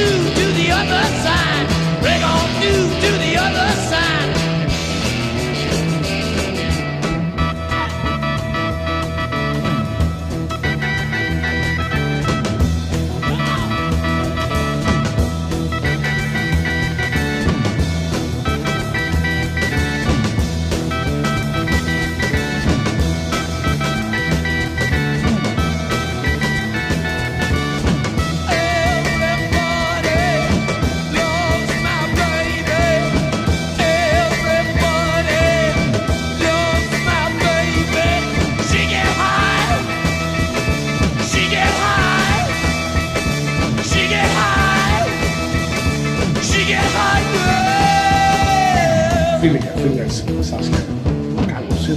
Through to the other side, break on through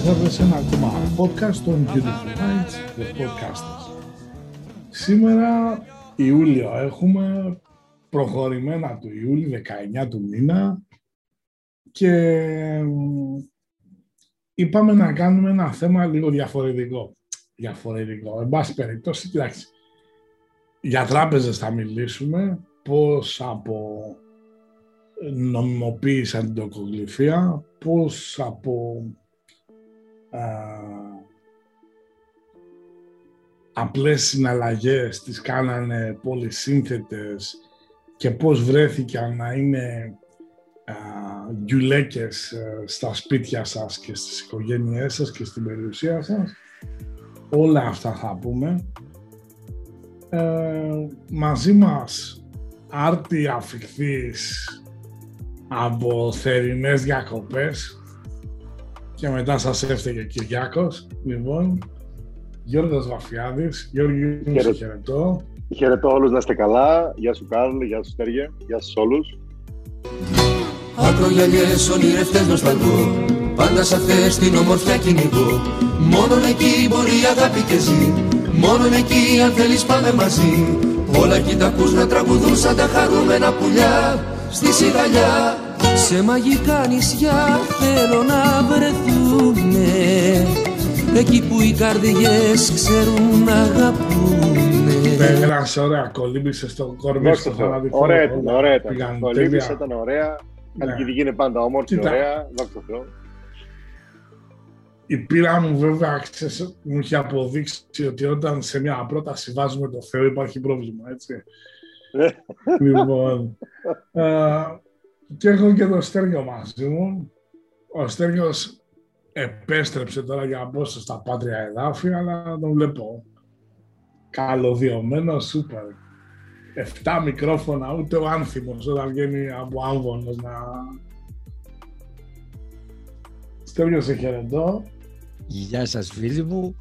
ήρθατε σε ένα ακόμα podcast των Beautiful Minds, The Podcasters. Σήμερα Ιούλιο έχουμε προχωρημένα του Ιούλη, 19 του μήνα και μ, είπαμε να κάνουμε ένα θέμα λίγο διαφορετικό. Διαφορετικό. Εν πάση περιπτώσει, κοιτάξτε, για τράπεζες θα μιλήσουμε, πώς από νομιμοποίηση αντιτοκογλυφία, πώς από α, απλές συναλλαγές τις κάνανε πολυσύνθετες και πώς βρέθηκαν να είναι α, γκιουλέκες ε, στα σπίτια σας και στις οικογένειές σας και στην περιουσία σας. Όλα αυτά θα πούμε. Ε, μαζί μας άρτι αφιχθείς από θερινές διακοπές και μετά σας έφταιγε ο Κυριάκος. Λοιπόν, Γιώργος Βαφιάδης. Γιώργη μου, σε Χαίρετε. χαιρετώ. Χαιρετώ όλους να είστε καλά. Γεια σου Κάρλ, γεια σου Στέργε, γεια σας όλους. Ακρογιαλιές ονειρευτές νοσταλγώ Πάντα σ' αυτές την ομορφιά κυνηγώ Μόνον εκεί μπορεί η αγάπη και ζει Μόνον εκεί αν θέλεις πάμε μαζί Όλα εκεί τα ακούς να τραγουδούν σαν τα χαρούμενα πουλιά Στη σιγαλιά Σε μαγικά νησιά θέλω να βρεθούνε Εκεί που οι καρδιές ξέρουν να αγαπούνε Πέρασε ωραία, κολύμπησε στο κορμί Δόξα στο τω Θεώ. θανατικό. Ωραία ήταν, Όλα ωραία ήταν. πήγαν Το τέλεια. λύμισα ήταν ωραία. Ναι. Κατοικητική είναι πάντα όμορφη, Κοίτα. ωραία. Δόξα τω Θεώ. Η πείρα μου βέβαια ξέρεις, μου έχει αποδείξει ότι όταν σε μια πρόταση βάζουμε το Θεό υπάρχει πρόβλημα, έτσι. Ναι. λοιπόν, ε, και έχω και το Στέργιο μαζί μου. Ο Στέργιος επέστρεψε τώρα για πόσο στα πάτρια εδάφη, αλλά τον βλέπω καλωδιωμένο, σούπερ. Εφτά μικρόφωνα, ούτε ο άνθιμος όταν βγαίνει από άμβονος να... Στέργιο, σε χαιρετώ. Γεια σας φίλοι μου,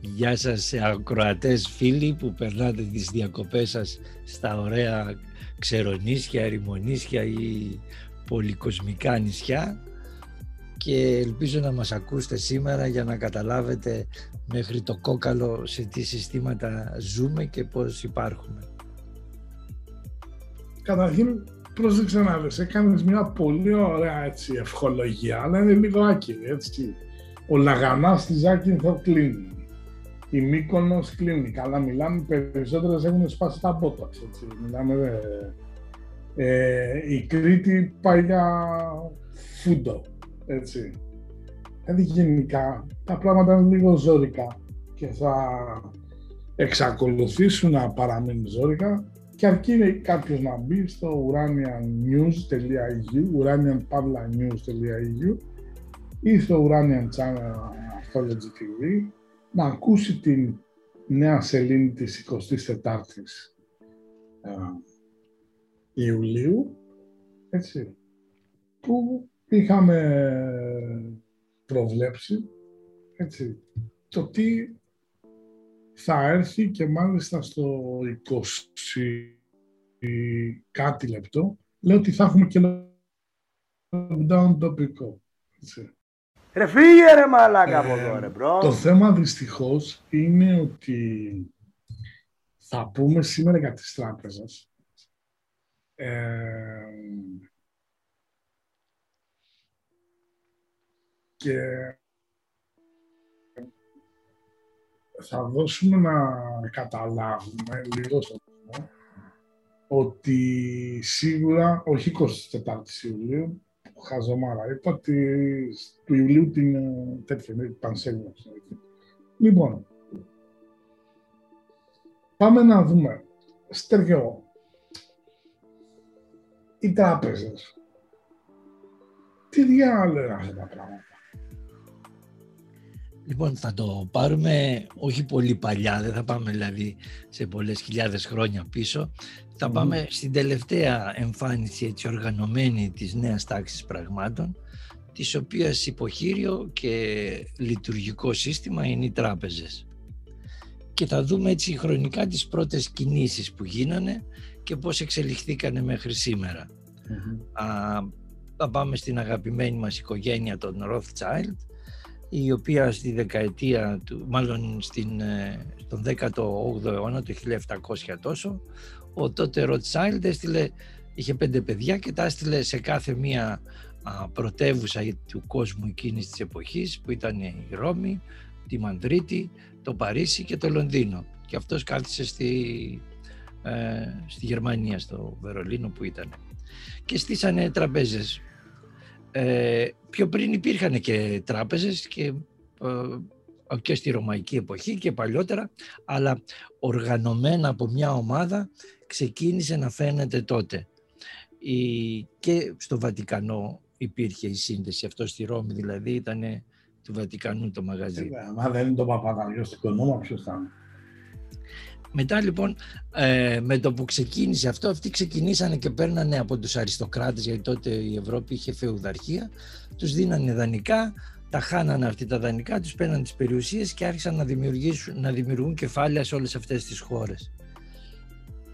γεια σας ακροατές φίλοι που περνάτε τις διακοπές σας στα ωραία ξερονίσια, ερημονίσια ή πολυκοσμικά νησιά και ελπίζω να μας ακούσετε σήμερα για να καταλάβετε μέχρι το κόκαλο σε τι συστήματα ζούμε και πώς υπάρχουμε. Καταρχήν, πρόσεξε να δεις, έκανες μια πολύ ωραία έτσι, ευχολογία, αλλά είναι λίγο άκυρη, έτσι. Ο Λαγανάς στη Ζάκυνθο κλείνει. Η Μύκονος κλείνει. Καλά μιλάμε, περισσότερες έχουν σπάσει τα μπόταξ, έτσι. Μιλάμε, ε, ε, η Κρήτη πάει για φούντο, έτσι. Δηλαδή γενικά τα πράγματα είναι λίγο ζώρικα και θα εξακολουθήσουν να παραμείνουν ζώρικα και αρκεί κάποιος να μπει στο uraniannews.eu, uranianpavlanews.eu ή στο Uranian Channel Astrology TV να ακούσει την νέα σελήνη της 24ης ε, Ιουλίου, έτσι, που είχαμε προβλέψει, έτσι, το τι θα έρθει και μάλιστα στο κάτι λεπτό, λέω ότι θα έχουμε και lockdown τοπικό. Ρε φύγε ρε μαλάκα από εδώ ρε μπρο. Το θέμα δυστυχώς είναι ότι θα πούμε σήμερα για τις τράπεζες. Ε, και θα δώσουμε να καταλάβουμε λίγο στο κόσμο ότι σίγουρα, όχι 24 Ιουλίου, χαζομάρα, είπα ότι του Ιουλίου την ε, τέτοια, την πανσέλινο. Λοιπόν, πάμε να δούμε. Στεριό, οι τράπεζες. Τι διάλογο είναι αυτά τα πράγματα. Λοιπόν, θα το πάρουμε όχι πολύ παλιά, δεν θα πάμε δηλαδή σε πολλές χιλιάδες χρόνια πίσω. Θα πάμε στην τελευταία εμφάνιση έτσι οργανωμένη της νέας τάξης πραγμάτων, της οποίας υποχείριο και λειτουργικό σύστημα είναι οι τράπεζες. Και θα δούμε έτσι χρονικά τις πρώτες κινήσεις που γίνανε και πώς εξελιχθήκανε μέχρι Α, θα πάμε στην αγαπημένη μας οικογένεια των Rothschild, η οποία στη δεκαετία του, μάλλον στην, ε, στον 18ο αιώνα, το 1700 τόσο, ο τότε Rothschild έστειλε, είχε πέντε παιδιά και τα έστειλε σε κάθε μία α, πρωτεύουσα του κόσμου εκείνης της εποχής που ήταν η Ρώμη, τη Μανδρίτη, το Παρίσι και το Λονδίνο. Και αυτός κάθισε στη, ε, στη Γερμανία, στο Βερολίνο που ήταν. Και στήσανε τραπέζες ε, πιο πριν υπήρχαν και τράπεζες και, ε, και στη Ρωμαϊκή εποχή και παλιότερα, αλλά οργανωμένα από μια ομάδα ξεκίνησε να φαίνεται τότε. Η, και στο Βατικανό υπήρχε η σύνδεση, αυτό στη Ρώμη δηλαδή ήταν του Βατικανού το μαγαζί. Ε, μα δεν είναι το Παπαδαριό στην Κονόμα, ποιος θα είναι. Μετά λοιπόν ε, με το που ξεκίνησε αυτό, αυτοί ξεκινήσανε και παίρνανε από τους αριστοκράτες, γιατί τότε η Ευρώπη είχε φεουδαρχία, τους δίνανε δανεικά, τα χάνανε αυτοί τα δανεικά, τους παίρνανε τις περιουσίες και άρχισαν να, δημιουργήσουν, να δημιουργούν κεφάλαια σε όλες αυτές τις χώρες.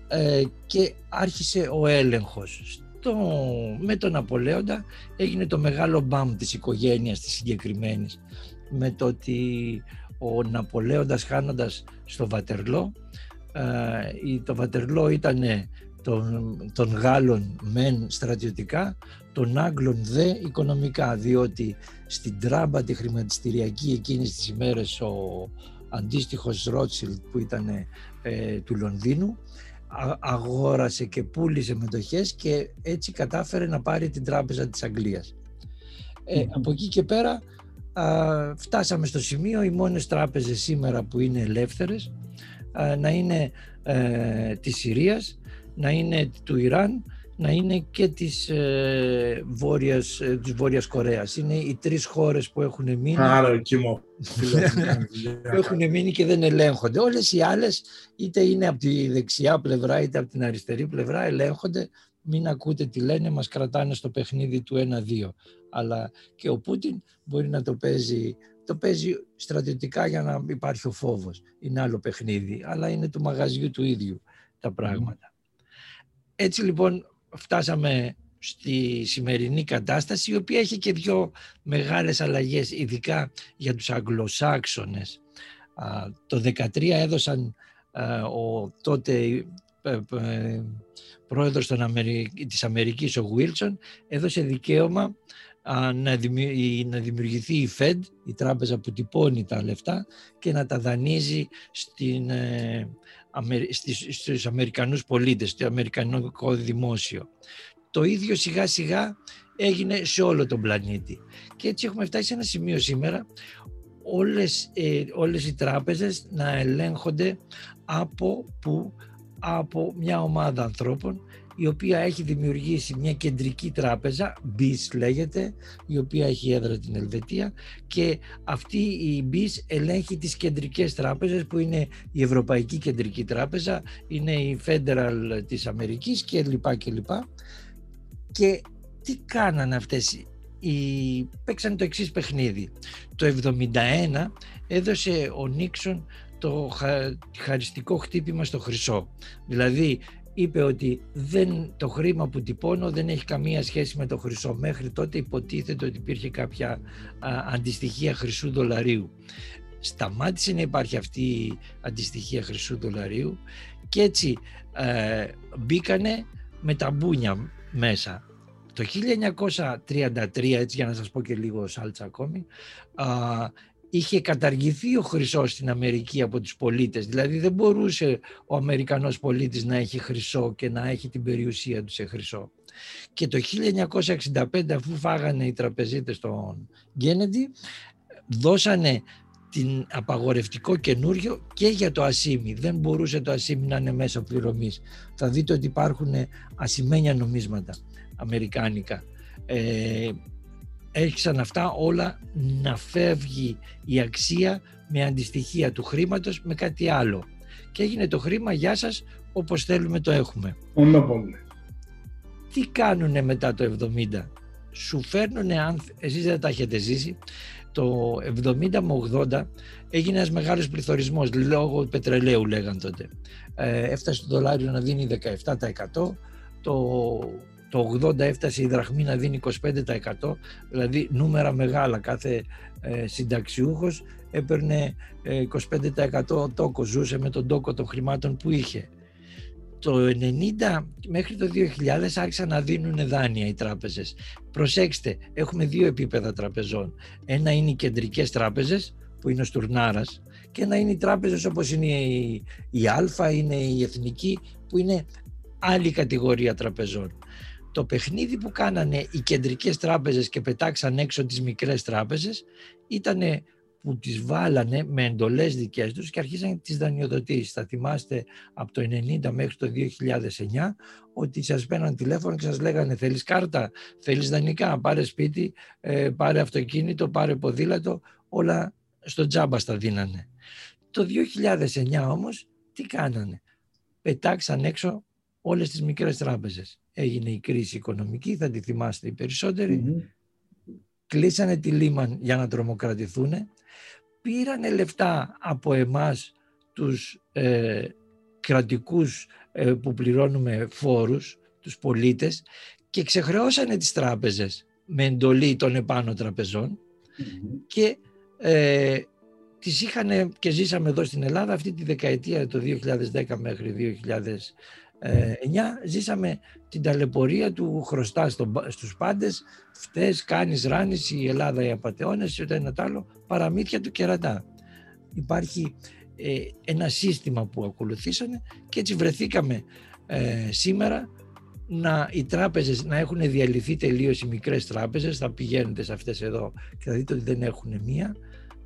Ε, και άρχισε ο έλεγχος. Στο, με τον Απολέοντα έγινε το μεγάλο μπαμ της οικογένειας της συγκεκριμένης με το ότι ο Ναπολέοντας χάνοντας στο Βατερλό ε, το Βατερλό ήταν των, των Γάλλων μεν στρατιωτικά, των Άγγλων δε οικονομικά, διότι στην τράμπα τη χρηματιστηριακή εκείνες τις ημέρες ο αντίστοιχος Ρότσιλ που ήταν ε, του Λονδίνου αγόρασε και πούλησε μετοχές και έτσι κατάφερε να πάρει την τράπεζα της Αγγλίας. Ε, από εκεί και πέρα φτάσαμε στο σημείο οι μόνες τράπεζες σήμερα που είναι ελεύθερες να είναι ε, της Συρίας, να είναι του Ιράν, να είναι και της, ε, Βόρειας, ε, της Βόρειας Κορέας. Είναι οι τρεις χώρες που έχουν μείνει. Άρα εκεί μου. που έχουν μείνει και δεν ελέγχονται. Όλες οι άλλες είτε είναι από τη δεξιά πλευρά είτε από την αριστερή πλευρά ελέγχονται. Μην ακούτε τι λένε, μας κρατάνε στο παιχνίδι του 1-2. Αλλά και ο Πούτιν μπορεί να το παίζει το παίζει στρατιωτικά για να υπάρχει ο φόβος. Είναι άλλο παιχνίδι, αλλά είναι του μαγαζιού του ίδιου τα πράγματα. Έτσι λοιπόν φτάσαμε στη σημερινή κατάσταση, η οποία έχει και δύο μεγάλες αλλαγές, ειδικά για τους Αγγλοσάξονες. Το 2013 έδωσαν ο τότε ε, ε, πρόεδρος των της Αμερικής, ο Βίλσον, έδωσε δικαίωμα να δημιουργηθεί η Fed, η τράπεζα που τυπώνει τα λεφτά και να τα δανείζει στην, ε, στους Αμερικανούς πολίτες, στο Αμερικανικό δημόσιο. Το ίδιο σιγά σιγά έγινε σε όλο τον πλανήτη. Και έτσι έχουμε φτάσει σε ένα σημείο σήμερα όλες, ε, όλες οι τράπεζες να ελέγχονται από, που, από μια ομάδα ανθρώπων η οποία έχει δημιουργήσει μια κεντρική τράπεζα, BIS λέγεται, η οποία έχει έδρα την Ελβετία και αυτή η BIS ελέγχει τις κεντρικές τράπεζες που είναι η Ευρωπαϊκή Κεντρική Τράπεζα, είναι η Federal της Αμερικής και λοιπά και λοιπά. Και τι κάνανε αυτές οι... παίξαν το εξής παιχνίδι. Το 1971 έδωσε ο Νίξον το χαριστικό χτύπημα στο χρυσό. Δηλαδή είπε ότι δεν, το χρήμα που τυπώνω δεν έχει καμία σχέση με το χρυσό. Μέχρι τότε υποτίθεται ότι υπήρχε κάποια α, αντιστοιχεία χρυσού δολαρίου. Σταμάτησε να υπάρχει αυτή η αντιστοιχεία χρυσού δολαρίου και έτσι ε, μπήκανε με τα μπούνια μέσα. Το 1933, έτσι για να σας πω και λίγο σάλτσα ακόμη, α, είχε καταργηθεί ο χρυσός στην Αμερική από τους πολίτες. Δηλαδή δεν μπορούσε ο Αμερικανός πολίτης να έχει χρυσό και να έχει την περιουσία του σε χρυσό. Και το 1965 αφού φάγανε οι τραπεζίτες τον Γκένεντι δώσανε την απαγορευτικό καινούριο και για το ασίμι. Δεν μπορούσε το ασίμι να είναι μέσω πληρωμής. Θα δείτε ότι υπάρχουν ασημένια νομίσματα αμερικάνικα. Ε, έρχισαν αυτά όλα να φεύγει η αξία με αντιστοιχεία του χρήματος με κάτι άλλο. Και έγινε το χρήμα, γεια σας, όπως θέλουμε το έχουμε. Μονόπολη. Τι κάνουνε μετά το 70. Σου φέρνουνε, αν εσείς δεν τα έχετε ζήσει, το 70 με 80 έγινε ένας μεγάλος πληθωρισμός λόγω πετρελαίου λέγαν τότε. Ε, έφτασε το δολάριο να δίνει 17%, το το 80 έφτασε η δραχμή να δίνει 25% δηλαδή νούμερα μεγάλα. Κάθε ε, συνταξιούχος έπαιρνε 25% τόκο ζούσε με τον τόκο των χρημάτων που είχε. Το 90 μέχρι το 2000 άρχισαν να δίνουν δάνεια οι τράπεζες. Προσέξτε έχουμε δύο επίπεδα τραπεζών. Ένα είναι οι κεντρικές τράπεζες που είναι ο Στουρνάρας και ένα είναι οι τράπεζες όπως είναι η, η Α, είναι η Εθνική που είναι άλλη κατηγορία τραπεζών το παιχνίδι που κάνανε οι κεντρικές τράπεζες και πετάξαν έξω τις μικρές τράπεζες ήταν που τις βάλανε με εντολές δικές τους και αρχίσαν τις δανειοδοτήσεις. Θα θυμάστε από το 1990 μέχρι το 2009 ότι σας πέναν τηλέφωνο και σας λέγανε θέλεις κάρτα, θέλεις δανεικά, πάρε σπίτι, ε, πάρε αυτοκίνητο, πάρε ποδήλατο, όλα στο τζάμπα στα δίνανε. Το 2009 όμως τι κάνανε; Πετάξαν έξω όλες τις μικρές τράπεζες έγινε η κρίση οικονομική, θα τη θυμάστε οι περισσότεροι. Κλείσανε τη Λίμαν για να τρομοκρατηθούν. Πήρανε λεφτά από εμάς τους ε, κρατικούς ε, που πληρώνουμε φόρους, τους πολίτες και ξεχρεώσανε τις τράπεζες με εντολή των επάνω και ε, τις είχαν και ζήσαμε εδώ στην Ελλάδα αυτή τη δεκαετία το 2010 μέχρι 9 ζήσαμε την ταλαιπωρία του χρωστά στο, στους πάντες. Φταίς, κάνεις, ράνεις η Ελλάδα οι απαταιώνες ούτε ένα άλλο παραμύθια του κερατά. Υπάρχει ε, ένα σύστημα που ακολουθήσανε και έτσι βρεθήκαμε ε, σήμερα να οι τράπεζες να έχουν διαλυθεί τελείως οι μικρές τράπεζες. Θα πηγαίνετε σε αυτές εδώ και θα δείτε ότι δεν έχουν μία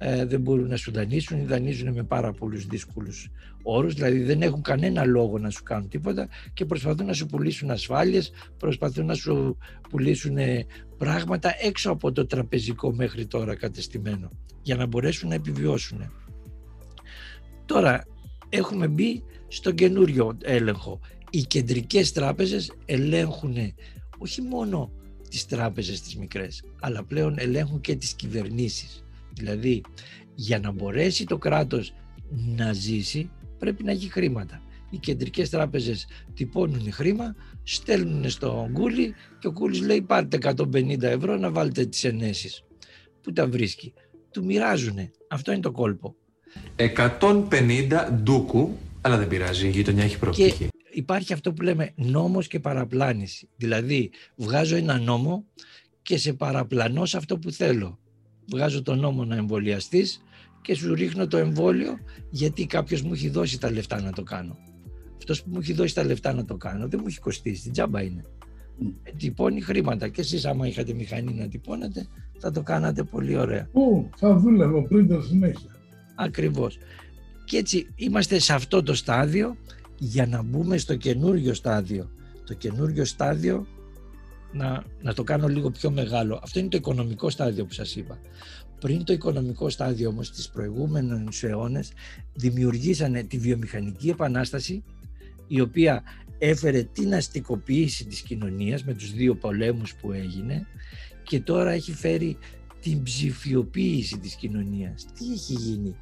ε, δεν μπορούν να σου δανείσουν ή δανείζουν με πάρα πολλούς δύσκολους όρους, δηλαδή δεν έχουν κανένα λόγο να σου κάνουν τίποτα και προσπαθούν να σου πουλήσουν ασφάλειες, προσπαθούν να σου πουλήσουν ε, πράγματα έξω από το τραπεζικό μέχρι τώρα κατεστημένο για να μπορέσουν να επιβιώσουν. Τώρα έχουμε μπει στο καινούριο έλεγχο. Οι κεντρικές τράπεζες ελέγχουν όχι μόνο τις τράπεζες τις μικρές, αλλά πλέον ελέγχουν και τις κυβερνήσεις. Δηλαδή, για να μπορέσει το κράτος να ζήσει, πρέπει να έχει χρήματα. Οι κεντρικές τράπεζες τυπώνουν χρήμα, στέλνουν στο Κούλι και ο Κούλης λέει πάρτε 150 ευρώ να βάλετε τις ενέσεις. Πού τα βρίσκει; Του μοιράζουν. Αυτό είναι το κόλπο. 150 ντούκου, αλλά δεν πειράζει, η γειτονιά έχει προοπτική. υπάρχει αυτό που λέμε νόμος και παραπλάνηση. Δηλαδή βγάζω ένα νόμο και σε παραπλανώ σε αυτό που θέλω βγάζω τον νόμο να εμβολιαστείς και σου ρίχνω το εμβόλιο γιατί κάποιος μου έχει δώσει τα λεφτά να το κάνω. Αυτός που μου έχει δώσει τα λεφτά να το κάνω δεν μου έχει κοστίσει, την τζάμπα είναι. Mm. Τυπώνει χρήματα και εσείς άμα είχατε μηχανή να τυπώνετε θα το κάνατε πολύ ωραία. Πού, θα δούλευε ο πρίντο συνέχεια. Ακριβώς. Και έτσι είμαστε σε αυτό το στάδιο για να μπούμε στο καινούριο στάδιο. Το καινούριο στάδιο να, να το κάνω λίγο πιο μεγάλο. Αυτό είναι το οικονομικό στάδιο που σας είπα. Πριν το οικονομικό στάδιο όμως στις προηγούμενους αιώνες δημιουργήσανε τη βιομηχανική επανάσταση η οποία έφερε την αστικοποίηση της κοινωνίας με τους δύο πολέμους που έγινε και τώρα έχει φέρει την ψηφιοποίηση της κοινωνίας. Τι έχει γίνει;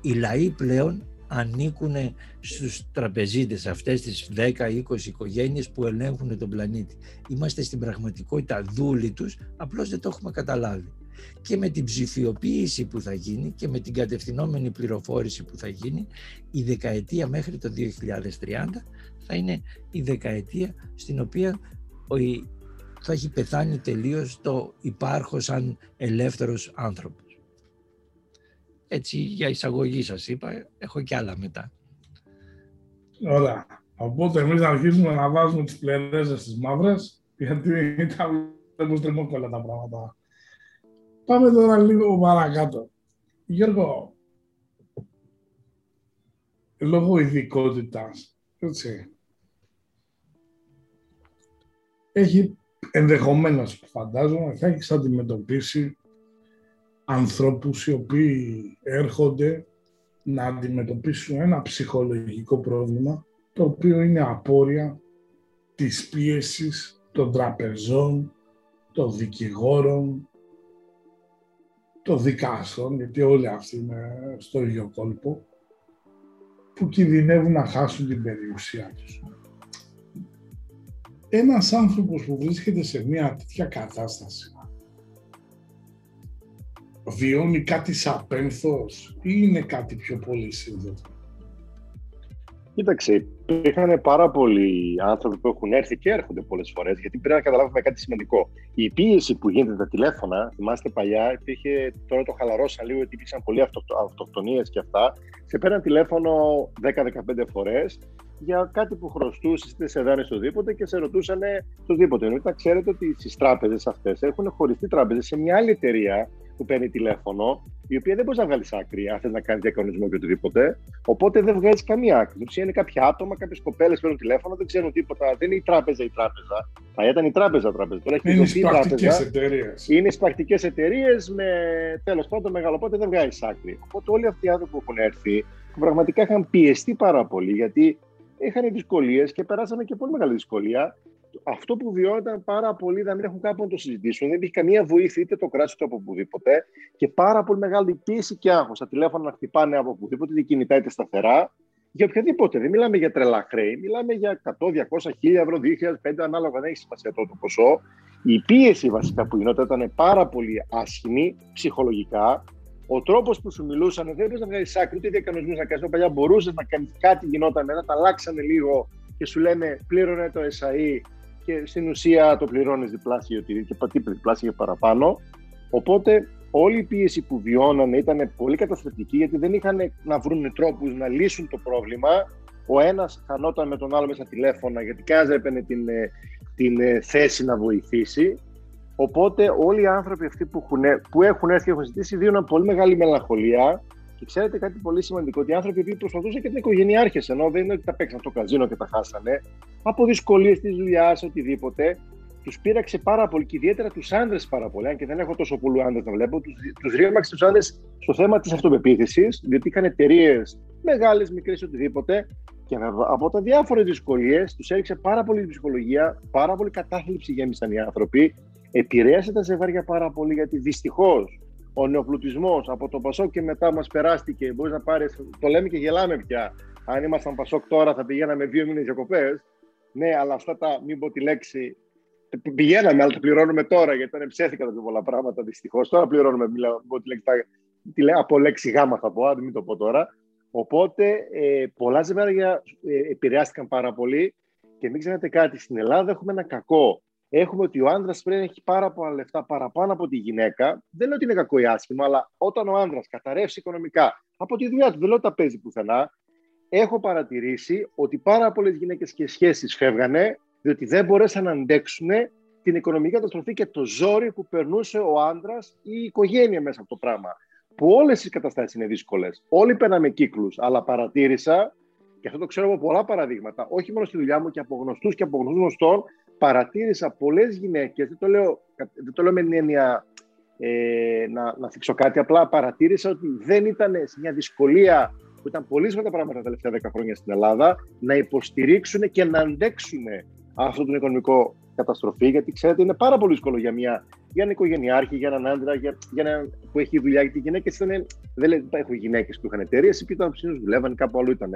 Οι λαοί πλέον ανήκουν στους τραπεζίτες, αυτές τις 10-20 οικογένειες που ελέγχουν τον πλανήτη. Είμαστε στην πραγματικότητα δούλοι τους, απλώς δεν το έχουμε καταλάβει. Και με την ψηφιοποίηση που θα γίνει και με την κατευθυνόμενη πληροφόρηση που θα γίνει, η δεκαετία μέχρι το 2030 θα είναι η δεκαετία στην οποία θα έχει πεθάνει τελείως το υπάρχω σαν ελεύθερος άνθρωπος. Έτσι για εισαγωγή σας είπα, έχω κι άλλα μετά. Ωραία. Οπότε εμείς να αρχίσουμε να βάζουμε τις πλερέζες στις μαύρες, γιατί ήταν βλέπω όλα τα πράγματα. Πάμε τώρα λίγο παρακάτω. Γιώργο, λόγω ειδικότητας, έτσι, έχει ενδεχομένως φαντάζομαι θα έχεις αντιμετωπίσει ανθρώπους οι οποίοι έρχονται να αντιμετωπίσουν ένα ψυχολογικό πρόβλημα το οποίο είναι απόρρια της πίεσης των τραπεζών, των δικηγόρων, των δικάσεων, γιατί όλοι αυτοί είναι στο ίδιο κόλπο, που κινδυνεύουν να χάσουν την περιουσία τους. Ένας άνθρωπος που βρίσκεται σε μια τέτοια κατάσταση βιώνει κάτι σαν πένθος ή είναι κάτι πιο πολύ σύνδετο; Κοίταξε, υπήρχαν πάρα πολλοί άνθρωποι που έχουν έρθει και έρχονται πολλές φορές, γιατί πρέπει να καταλάβουμε κάτι σημαντικό. Η πίεση που γίνεται τα τηλέφωνα, θυμάστε παλιά, υπήρχε, τώρα το χαλαρώσαν λίγο, γιατί υπήρξαν πολλοί αυτοκτονίες και αυτά. Σε πέραν τηλέφωνο 10-15 φορές για κάτι που χρωστούσες, είτε σε δάνει οτιδήποτε και σε ρωτούσαν οτιδήποτε. Ενώ ξέρετε ότι στις τράπεζες αυτές έχουν χωριστεί τράπεζες σε μια άλλη εταιρεία που παίρνει τηλέφωνο, η οποία δεν μπορείς να βγάλεις άκρη αν θες να κάνεις διακανονισμό και οτιδήποτε. Οπότε δεν βγάζει καμία άκρη. Στην είναι κάποια άτομα, κάποιες κοπέλες παίρνουν τηλέφωνο, δεν ξέρουν τίποτα. Δεν είναι η τράπεζα η τράπεζα. Θα ήταν η τράπεζα τράπεζα. Τώρα έχει είναι πρακτικές εταιρείες. Είναι πρακτικές εταιρείες με τέλος πάντων μεγάλο. Οπότε δεν βγάζει άκρη. Οπότε όλοι αυτοί οι άνθρωποι που έχουν έρθει πραγματικά είχαν πιεστεί πάρα πολύ γιατί είχαν δυσκολίες και περάσαμε και πολύ μεγάλη δυσκολία. Αυτό που βιώνονταν πάρα πολύ να μην έχουν κάπου να το συζητήσουν, δεν υπήρχε καμία βοήθεια είτε το κράτος είτε από οπουδήποτε και πάρα πολύ μεγάλη πίεση και άγχος. Τα τηλέφωνα να χτυπάνε από οπουδήποτε, είτε κινητά είτε σταθερά, για οποιαδήποτε. Δεν μιλάμε για τρελά χρέη, μιλάμε για 100, 200, 1000 ευρώ, 2000, ανάλογα, δεν έχει σημασία το ποσό. Η πίεση βασικά που γινόταν ήταν πάρα πολύ άσχημη ψυχολογικά ο τρόπος που σου μιλούσαν δεν μπορεί να βγάλει άκρη ούτε διακανονισμούς να κάνεις. Παλιά μπορούσες να κάνεις κάτι, γινόταν μετά, τα αλλάξανε λίγο και σου λένε πλήρωνε το SAE και στην ουσία το πληρώνεις διπλάσιο και πατύπη διπλάσιο και παραπάνω. Οπότε όλη η πίεση που βιώνανε ήταν πολύ καταστατική γιατί δεν είχαν να βρουν τρόπους να λύσουν το πρόβλημα. Ο ένας χανόταν με τον άλλο μέσα τηλέφωνα γιατί κάθε έπαιρνε την, ε, την ε, θέση να βοηθήσει Οπότε όλοι οι άνθρωποι αυτοί που έχουν, που έχουν έρθει και έχουν ζητήσει δίνουν πολύ μεγάλη μελαγχολία. Και ξέρετε κάτι πολύ σημαντικό, ότι οι άνθρωποι που προσπαθούσαν και την οικογενειάρχες, ενώ δεν είναι ότι τα παίξαν στο καζίνο και τα χάσανε, από δυσκολίες της δουλειάς, οτιδήποτε, τους πείραξε πάρα πολύ και ιδιαίτερα τους άντρες πάρα πολύ. Αν και δεν έχω τόσο πολλούς άντρες να βλέπω, τους ρίχναξε τους άντρες στο θέμα της αυτοπεποίθησης, διότι είχαν εταιρείες μεγάλες, μικρές, οτιδήποτε. Και από τα διάφορε δυσκολίες τους έριξε πάρα πολύ ψυχολογία, πάρα πολύ κατάθλιψη γέμισαν οι άνθρωποι επηρέασε τα ζευγάρια πάρα πολύ γιατί δυστυχώς ο νεοπλουτισμός από το Πασόκ και μετά μας περάστηκε. Μπορείς να πάρεις, το λέμε και γελάμε πια. Αν ήμασταν Πασόκ τώρα θα πηγαίναμε δύο μήνες διακοπές. Ναι, αλλά αυτά τα, μην πω τη λέξη, πηγαίναμε, αλλά το πληρώνουμε τώρα γιατί ήταν ψεύτικα τα πολλά πράγματα δυστυχώς. Τώρα πληρώνουμε, μιλάω, πω τη λέξη, τη λέω, από λέξη γάμα θα πω, αν μην το πω τώρα. Οπότε ε, πολλά ζευγάρια ε, επηρεάστηκαν πάρα πολύ και μην ξέρετε κάτι, στην Ελλάδα έχουμε ένα κακό έχουμε ότι ο άντρας πρέπει να έχει πάρα πολλά λεφτά παραπάνω από τη γυναίκα. Δεν λέω ότι είναι κακό ή άσχημο, αλλά όταν ο άντρας καταρρεύσει οικονομικά από τη δουλειά του, δεν λέω ότι τα παίζει πουθενά, έχω παρατηρήσει ότι πάρα πολλές γυναίκες και σχέσεις φεύγανε, διότι δεν μπορέσαν να αντέξουν την οικονομική καταστροφή και το ζόρι που περνούσε ο άντρας ή η οικογένεια μέσα από το πράγμα. Που όλες οι καταστάσεις είναι δύσκολες. Όλοι παίρναμε κύκλους, αλλά παρατήρησα, και αυτό το ξέρω από πολλά παραδείγματα, όχι μόνο στη δουλειά μου και από γνωστούς και από γνωστών, παρατήρησα πολλές γυναίκες, δεν το λέω, δεν το λέω με την έννοια ε, να, να θίξω κάτι, απλά παρατήρησα ότι δεν ήταν σε μια δυσκολία που ήταν πολύ σημαντικά πράγματα τα τελευταία 10 χρόνια στην Ελλάδα, να υποστηρίξουν και να αντέξουν αυτό τον οικονομικό καταστροφή, γιατί ξέρετε είναι πάρα πολύ δύσκολο για μια για έναν οικογενειάρχη, για έναν άντρα, για, για έναν που έχει δουλειά. Γιατί οι γυναίκες ήταν. Δεν λέει, έχω γυναίκες που είχαν εταιρείες ή που ήταν ψήνους δουλεύαν, κάπου αλλού ήταν.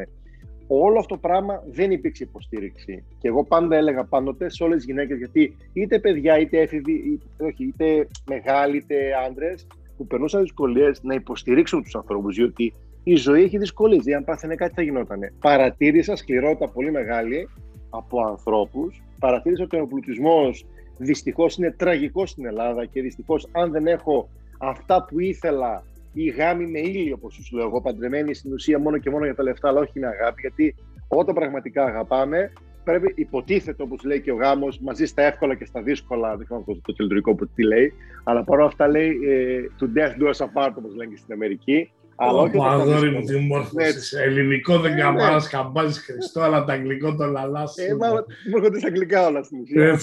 Όλο αυτό το πράγμα δεν υπήρξε υποστήριξη. Και εγώ πάντα έλεγα πάντοτε σε όλες τις γυναίκες, γιατί είτε παιδιά, είτε έφηβοι, είτε, όχι, είτε μεγάλοι, είτε άντρες, που περνούσαν δυσκολίες, να υποστηρίξουν τους ανθρώπους. Διότι η ζωή έχει δυσκολίες. Δηλαδή, αν πάθαινε κάτι, θα γινόταν. Παρατήρησα σκληρότητα πολύ μεγάλη από ανθρώπους. Παρατήρησα ότι ο πλουτισμός δυστυχώς είναι τραγικός στην Ελλάδα και δυστυχώς, αν δεν έχω αυτά που ήθελα, η γάμη με ήλιο, όπως σου λέω εγώ, παντρεμένη στην ουσία μόνο και μόνο για τα λεφτά, αλλά όχι με αγάπη, γιατί όταν πραγματικά αγαπάμε, πρέπει, υποτίθεται, όπως λέει και ο γάμος, μαζί στα εύκολα και στα δύσκολα. Δεν ξέρω το, το λειτουργικό που τι λέει, αλλά παρόλα αυτά λέει ε, to death do us apart, όπως λένε και στην Αμερική. Αλλά όχι αγόρι μου, τι μόρφωση. Ελληνικό δεν καμπάνα, ναι. καμπάζεις Χριστό, αλλά τα αγγλικό το λαλάς. Ε, μα μου έρχονται στα αγγλικά όλα στην ουσία.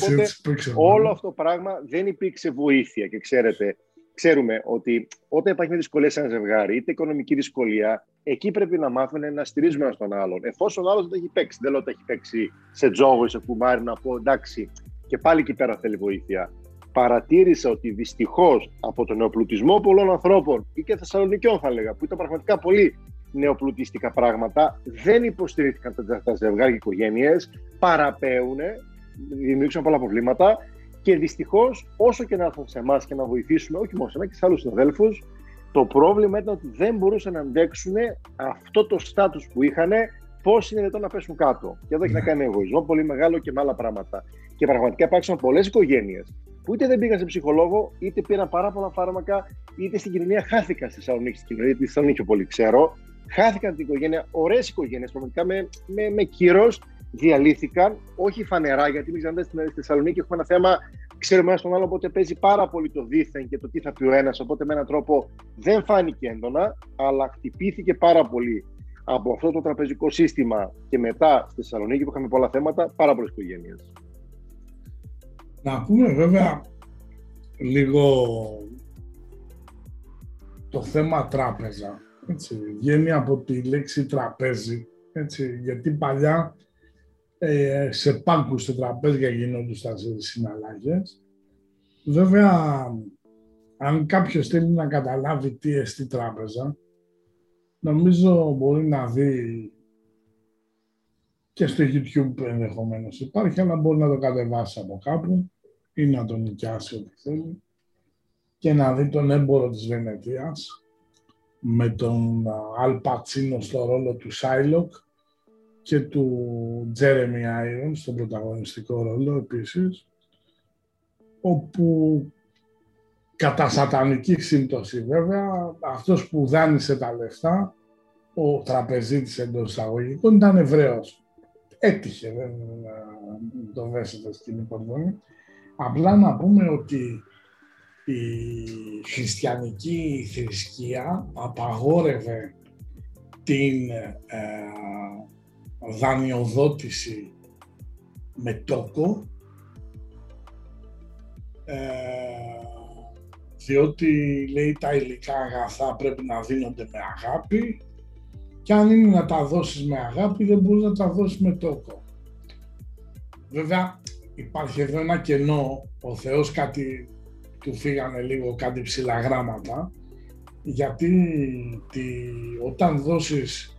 όλο αυτό το πράγμα δεν υπήρξε βοήθεια. Και ξέρετε, ξέρουμε ότι όταν υπάρχει μια δυσκολία σε ένα ζευγάρι, είτε οικονομική δυσκολία, εκεί πρέπει να μάθουμε να στηρίζουμε ένα τον άλλον. Εφόσον ο άλλος δεν έχει παίξει, δεν λέω ότι έχει παίξει σε τζόγο ή σε κουμάρι, να πω εντάξει, και πάλι εκεί πέρα θέλει βοήθεια παρατήρησα ότι δυστυχώς από τον νεοπλουτισμό πολλών ανθρώπων ή και Θεσσαλονικιών θα έλεγα, που ήταν πραγματικά πολύ νεοπλουτιστικά πράγματα, δεν υποστηρίχθηκαν τα ζευγάρια και οικογένειες, παραπέουν, δημιούργησαν πολλά προβλήματα και δυστυχώς, όσο και να έρθουν σε εμάς και να βοηθήσουμε, όχι μόνο σε εμά και σε άλλους συναδέλφους, το πρόβλημα ήταν ότι δεν μπορούσαν να αντέξουν αυτό το στάτου που είχαν, πώς είναι δυνατόν να πέσουν κάτω. Και εδώ έχει να κάνει εγωισμό πολύ μεγάλο και με άλλα πράγματα. Και πραγματικά υπάρξαν πολλές οικογένειες που είτε δεν πήγαν σε ψυχολόγο, είτε πήραν πάρα πολλά φάρμακα, είτε στην κοινωνία χάθηκαν στη Θεσσαλονίκη, στην κοινωνία, γιατί Θεσσαλονίκη πολύ ξέρω. Χάθηκαν την οικογένεια, ωραίες οικογένειες, πραγματικά με, με, με κύρος διαλύθηκαν, όχι φανερά, γιατί μην ξέρετε στη Θεσσαλονίκη έχουμε ένα θέμα, ξέρουμε ένα τον άλλο, οπότε παίζει πάρα πολύ το δίθεν και το τι θα πει ο ένας. Οπότε με έναν τρόπο δεν φάνηκε έντονα, αλλά χτυπήθηκε πάρα πολύ από αυτό το τραπεζικό σύστημα και μετά στη Θεσσαλονίκη που είχαμε πολλά θέματα, πάρα πολλές οικογένειες. Να πούμε βέβαια λίγο το θέμα τράπεζα. Έτσι, βγαίνει από τη λέξη τραπέζι, έτσι, γιατί παλιά ε, σε πάγκους, σε τραπέζια γινόντουσαν συναλλαγές. Βέβαια, αν κάποιος θέλει να καταλάβει τι εστί τράπεζα, νομίζω μπορεί να δει και στο YouTube ενδεχομένως υπάρχει, αλλά μπορεί να το κατεβάσει από κάπου ή να τον νοικιάσει ό,τι θέλει και να δει τον έμπορο της Βενετίας με τον Αλ Πατσίνο στο ρόλο του Σάιλοκ και του Τζέρεμι Άιρον στον πρωταγωνιστικό ρόλο επίσης όπου κατά σατανική σύμπτωση βέβαια αυτός που δάνεισε τα λεφτά ο τραπεζίτης εντός εισαγωγικών ήταν Εβραίος. Έτυχε, δεν το δέσετε στην υποδομή. Απλά να πούμε ότι η χριστιανική θρησκεία απαγόρευε την ε, δανειοδότηση με τόκο ε, διότι λέει τα υλικά αγαθά πρέπει να δίνονται με αγάπη και αν είναι να τα δώσεις με αγάπη δεν μπορείς να τα δώσεις με τόκο. Βέβαια υπάρχει εδώ ένα κενό, ο Θεός κάτι του φύγανε λίγο κάτι ψηλά γράμματα, γιατί τη, όταν δώσεις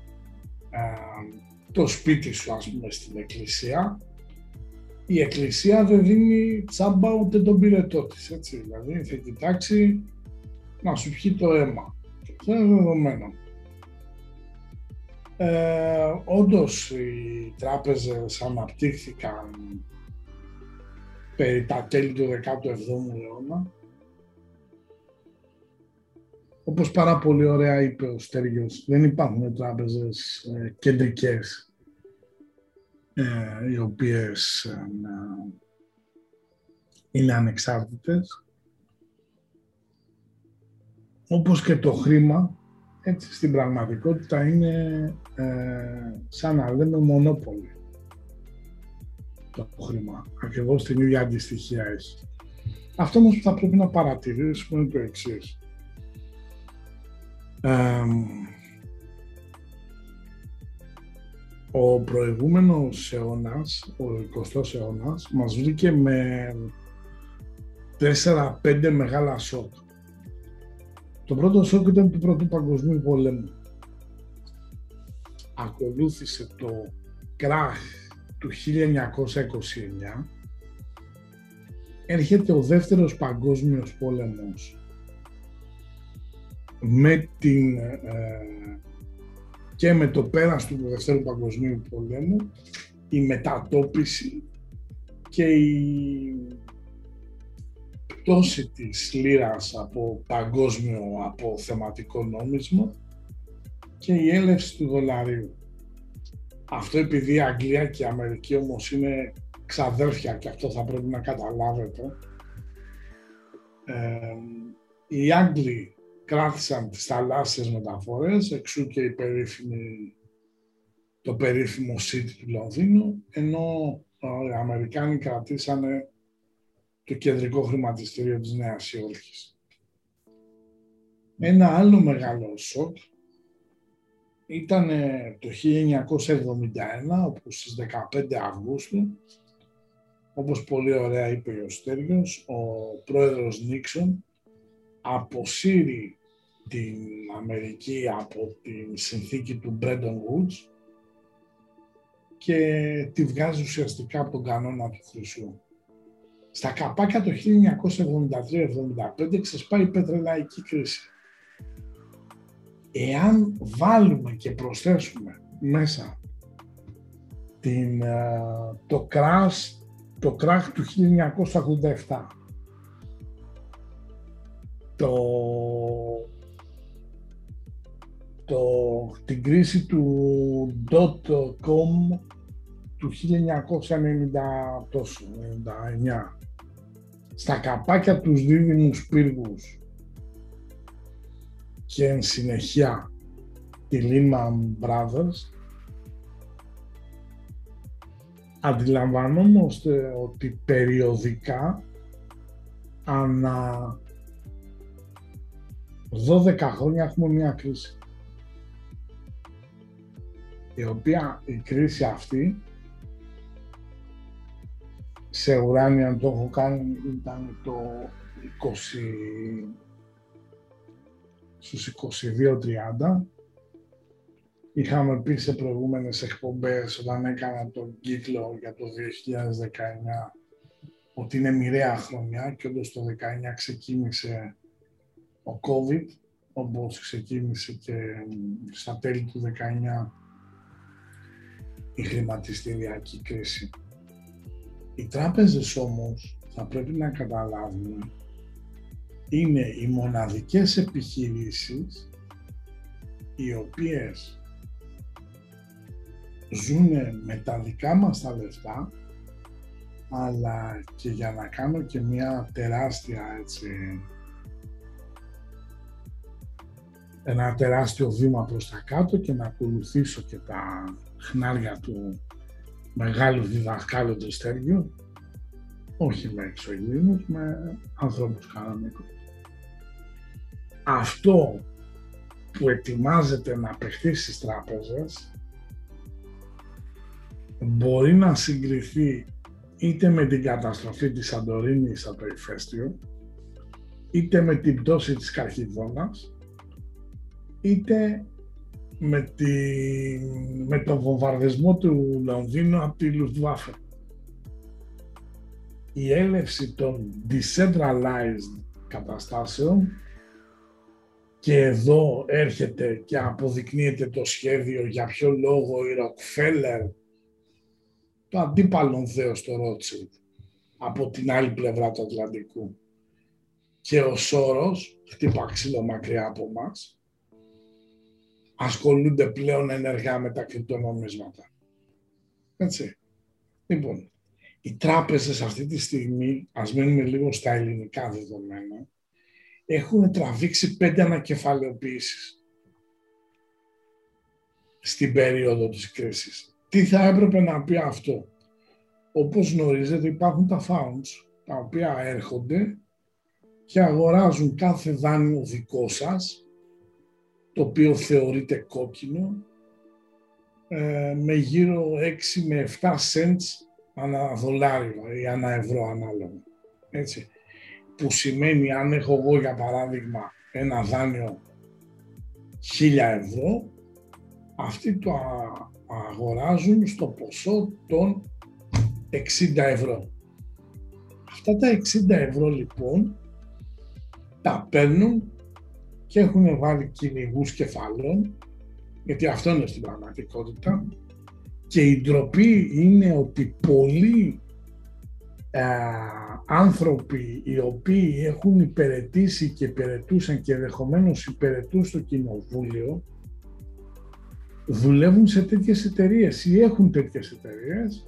το σπίτι σου, ας πούμε, στην εκκλησία, η εκκλησία δεν δίνει τσάμπα ούτε τον πυρετό της, έτσι. Δηλαδή θα κοιτάξει να σου πιει το αίμα. Αυτό είναι δεδομένο. Ε, όντως οι τράπεζες αναπτύχθηκαν περί τα τέλη του 17ου αιώνα. Όπως πάρα πολύ ωραία είπε ο Στέργιος, δεν υπάρχουν τράπεζες ε, κεντρικές ε, οι οποίες ε, είναι ανεξάρτητες. Όπως και το χρήμα, έτσι στην πραγματικότητα είναι ε, σαν να λέμε μονόπολη το χρήμα. Ακριβώς την ίδια αντιστοιχεία έχει. Αυτό όμως που θα πρέπει να παρατηρήσουμε είναι το εξής. Ο προηγούμενος αιώνας, ο 20ος αιώνας, μας βρήκε με τέσσερα-πέντε μεγάλα σοκ. Το πρώτο σοκ ήταν του Πρώτου Παγκοσμίου Πολέμου. Ακολούθησε το κράχ του 1929. Έρχεται ο δεύτερος παγκόσμιος πόλεμος με την, ε, και με το πέρας του Δεύτερου Παγκοσμίου Πολέμου η μετατόπιση και η πτώση της λίρας από παγκόσμιο, από θεματικό νόμισμα και η έλευση του δολαρίου. Αυτό επειδή η Αγγλία και η Αμερική όμως είναι ξαδέρφια και αυτό θα πρέπει να καταλάβετε. Ε, οι Άγγλοι κράτησαν τις θαλάσσιες μεταφορές, εξού και η περίφημη, το περίφημο City του Λονδίνου, ενώ οι Αμερικάνοι κρατήσανε το κεντρικό χρηματιστήριο της Νέας Υόρκης. Ένα άλλο μεγάλο σοκ ήταν το 1971, όπου στις 15 Αυγούστου, όπως πολύ ωραία είπε ο Στέργιος, ο πρόεδρος Νίξον αποσύρει την Αμερική από την συνθήκη του Bretton Woods και τη βγάζει ουσιαστικά από τον κανόνα του Χρυσού. Στα καπάκια το 1973-75 ξεσπάει η πετρελαϊκή κρίση. Εάν βάλουμε και προσθέσουμε μέσα την, ε, το crash, το κράχ του 1987, το, το, την κρίση του dot.com του 1999 στα καπάκια τους δίδυμους πύργους. Και εν συνεχεία τη Lehman Brothers αντιλαμβανόμαστε ότι περιοδικά ανά 12 χρόνια έχουμε μια κρίση η οποία η κρίση αυτή σε ουράνια το έχω κάνει ήταν το 20, στους 22-30. Είχαμε πει σε προηγούμενες εκπομπές όταν έκανα τον κύκλο για το 2019 ότι είναι μοιραία χρονιά και όντως το 19 ξεκίνησε ο COVID όπως ξεκίνησε και στα τέλη του 19 η χρηματιστηριακή κρίση. Οι τράπεζες όμως θα πρέπει να καταλάβουμε είναι οι μοναδικές επιχειρήσεις οι οποίες ζουν με τα δικά μας τα λεφτά αλλά και για να κάνω και μια τεράστια έτσι ένα τεράστιο βήμα προς τα κάτω και να ακολουθήσω και τα χνάρια του μεγάλου διδασκάλου του Στέργιου, όχι με εξωγήινους, με ανθρώπους κανονικούς. Αυτό που ετοιμάζεται να παιχτεί στις τράπεζες μπορεί να συγκριθεί είτε με την καταστροφή της Σαντορίνης από το ηφαίστειο, είτε με την πτώση της Καρχιδόνας, είτε με, τη, με τον βομβαρδισμό του Λονδίνου από τη Luftwaffe. Η έλευση των decentralized καταστάσεων και εδώ έρχεται και αποδεικνύεται το σχέδιο για ποιο λόγο η Rockefeller το αντίπαλον θέος στο Rothschild από την άλλη πλευρά του Ατλαντικού και ο Σόρος χτύπα ξύλο μακριά από μας ασχολούνται πλέον ενεργά με τα κρυπτονομίσματα. Έτσι. Λοιπόν, οι τράπεζες αυτή τη στιγμή, ας μένουμε λίγο στα ελληνικά δεδομένα, έχουν τραβήξει πέντε ανακεφαλαιοποιήσεις στην περίοδο της κρίσης. Τι θα έπρεπε να πει αυτό; Όπως γνωρίζετε υπάρχουν τα funds, τα οποία έρχονται και αγοράζουν κάθε δάνειο δικό σας το οποίο θεωρείται κόκκινο, ε, με γύρω 6 με 7 cents ανά δολάριο ή ανά ευρώ ανάλογα. Έτσι. που σημαίνει αν έχω εγώ για παράδειγμα ένα δάνειο 1000 ευρώ, αυτοί το α- αγοράζουν στο ποσό των 60 ευρώ. Αυτά τα 60 ευρώ λοιπόν τα παίρνουν και έχουν βάλει κυνηγούς κεφαλών, γιατί αυτό είναι στην πραγματικότητα, και η ντροπή είναι ότι πολλοί ε, άνθρωποι οι οποίοι έχουν υπηρετήσει και υπηρετούσαν και ενδεχομένως υπηρετούν στο κοινοβούλιο δουλεύουν σε τέτοιες εταιρείες ή έχουν τέτοιες εταιρείες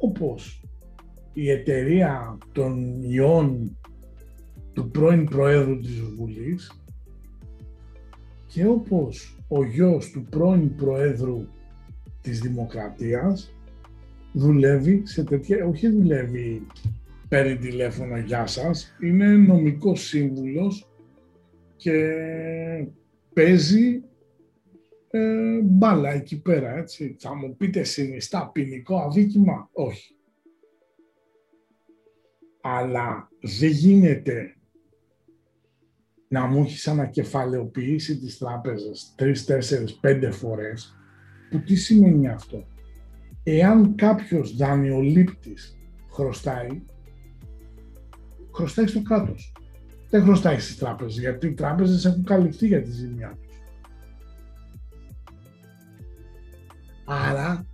όπως η εταιρεία των ιών του πρώην Προέδρου της Βουλής και όπως ο γιος του πρώην Προέδρου της Δημοκρατίας δουλεύει σε τέτοια, όχι δουλεύει παίρνει τηλέφωνο γεια σας, είναι νομικός σύμβουλος και παίζει ε, μπάλα εκεί πέρα, έτσι. Θα μου πείτε συνιστά ποινικό αδίκημα, όχι. Αλλά δεν γίνεται να μου έχεις ανακεφαλαιοποιήσει τις τράπεζες τρεις, τέσσερις, πέντε φορές, που τι σημαίνει αυτό; Εάν κάποιος δανειολήπτης χρωστάει, χρωστάει στο κράτος. Δεν χρωστάει στις τράπεζες, γιατί οι τράπεζες έχουν καλυφθεί για τη ζημιά τους. Άρα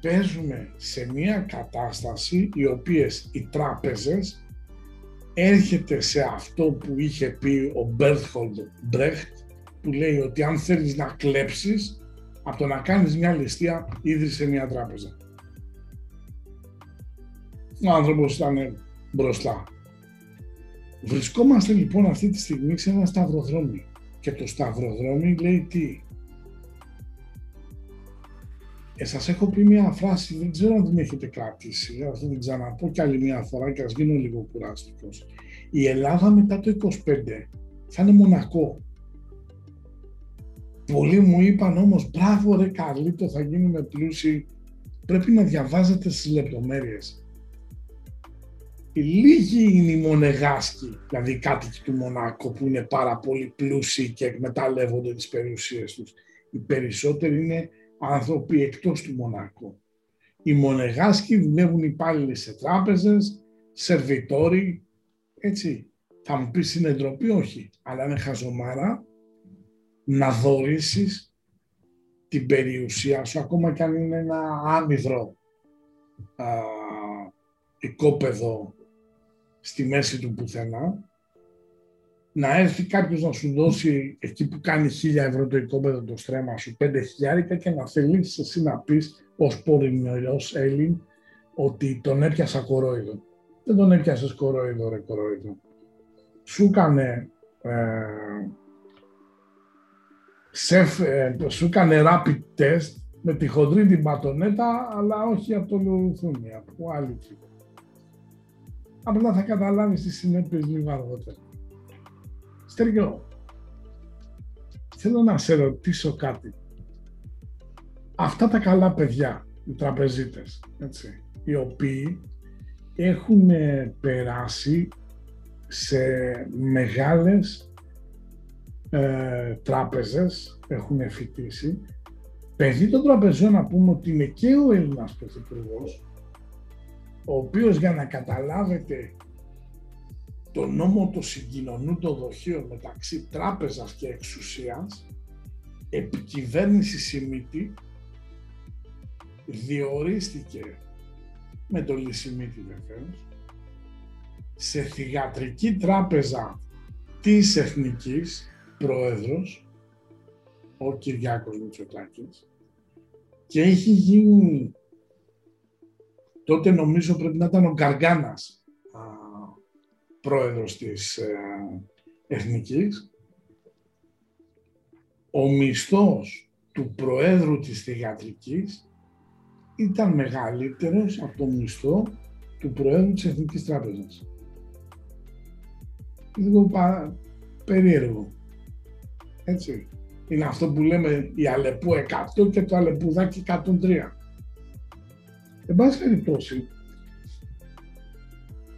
παίζουμε σε μια κατάσταση οι οποίες οι τράπεζες έρχεται σε αυτό που είχε πει ο Μπέρτχολντ Μπρέχτ που λέει ότι αν θέλεις να κλέψεις από το να κάνεις μια ληστεία ίδρυσε μια τράπεζα. Ο άνθρωπος ήταν μπροστά. Βρισκόμαστε λοιπόν αυτή τη στιγμή σε ένα σταυροδρόμι και το σταυροδρόμι λέει τι; Ε, σας έχω πει μια φράση, δεν ξέρω αν την έχετε κρατήσει, αλλά θα την ξαναπώ κι άλλη μια φορά και ας γίνω λίγο κουράστικος. Η Ελλάδα μετά το 25 θα είναι Μονακό. Πολλοί μου είπαν όμως, μπράβο ρε Καρλίτο, θα γίνουμε πλούσιοι. Πρέπει να διαβάζετε στις λεπτομέρειες. Οι λίγοι είναι οι μονεγάσκοι, δηλαδή οι κάτοικοι του Μονάκο που είναι πάρα πολύ πλούσιοι και εκμεταλλεύονται τις περιουσίες τους. Οι περισσότεροι είναι άνθρωποι εκτός του Μονάκο. Οι μονεγάσκοι δουλεύουν υπάλληλοι σε τράπεζες, σερβιτόροι, έτσι. Θα μου πεις είναι ντροπή, όχι. Αλλά είναι χαζομάρα να δωρήσεις την περιουσία σου, ακόμα και αν είναι ένα άμυδρο α, οικόπεδο στη μέση του πουθενά, να έρθει κάποιος να σου δώσει εκεί που κάνει χίλια ευρώ το οικόπεδο το στρέμμα σου, πέντε χιλιάρικα και να θελήσεις εσύ να πεις ως πορεινός Έλλην ότι τον έπιασα κορόιδο. Δεν τον έπιασες κορόιδο ρε κορόιδο. Σου έκανε ε, σεφ, ε, σου έκανε rapid test με τη χοντρή την πατονέτα, αλλά όχι από το λουθούνι, από άλλη τρύπα. Απλά θα καταλάβεις τις συνέπειες λίγο αργότερα. Στεριό, θέλω να σε ρωτήσω κάτι. Αυτά τα καλά παιδιά, οι τραπεζίτες, έτσι, οι οποίοι έχουν ε, περάσει σε μεγάλες ε, τράπεζες, έχουν φοιτήσει. Παιδί των τραπεζών να πούμε ότι είναι και ο Έλληνας Πρωθυπουργός, ο οποίος για να καταλάβετε το νόμο του συγκοινωνού των δοχείων μεταξύ τράπεζας και εξουσίας, επικυβέρνηση Σιμίτη διορίστηκε με τον Λυσιμίτη βεβαίως, σε θηγατρική τράπεζα της Εθνικής, πρόεδρος, ο Κυριάκος Μητσοτάκης, και έχει γίνει, τότε νομίζω πρέπει να ήταν ο Γκαργάνας, α, πρόεδρος της ε, Εθνικής, ο μισθός του Προέδρου της Θηγατρικής ήταν μεγαλύτερος από το μισθό του Προέδρου της Εθνικής Τράπεζας. Λίγο πα... περίεργο. Έτσι. Είναι αυτό που λέμε η Αλεπού 100 και το Αλεπουδάκι 103. Εν πάση περιπτώσει,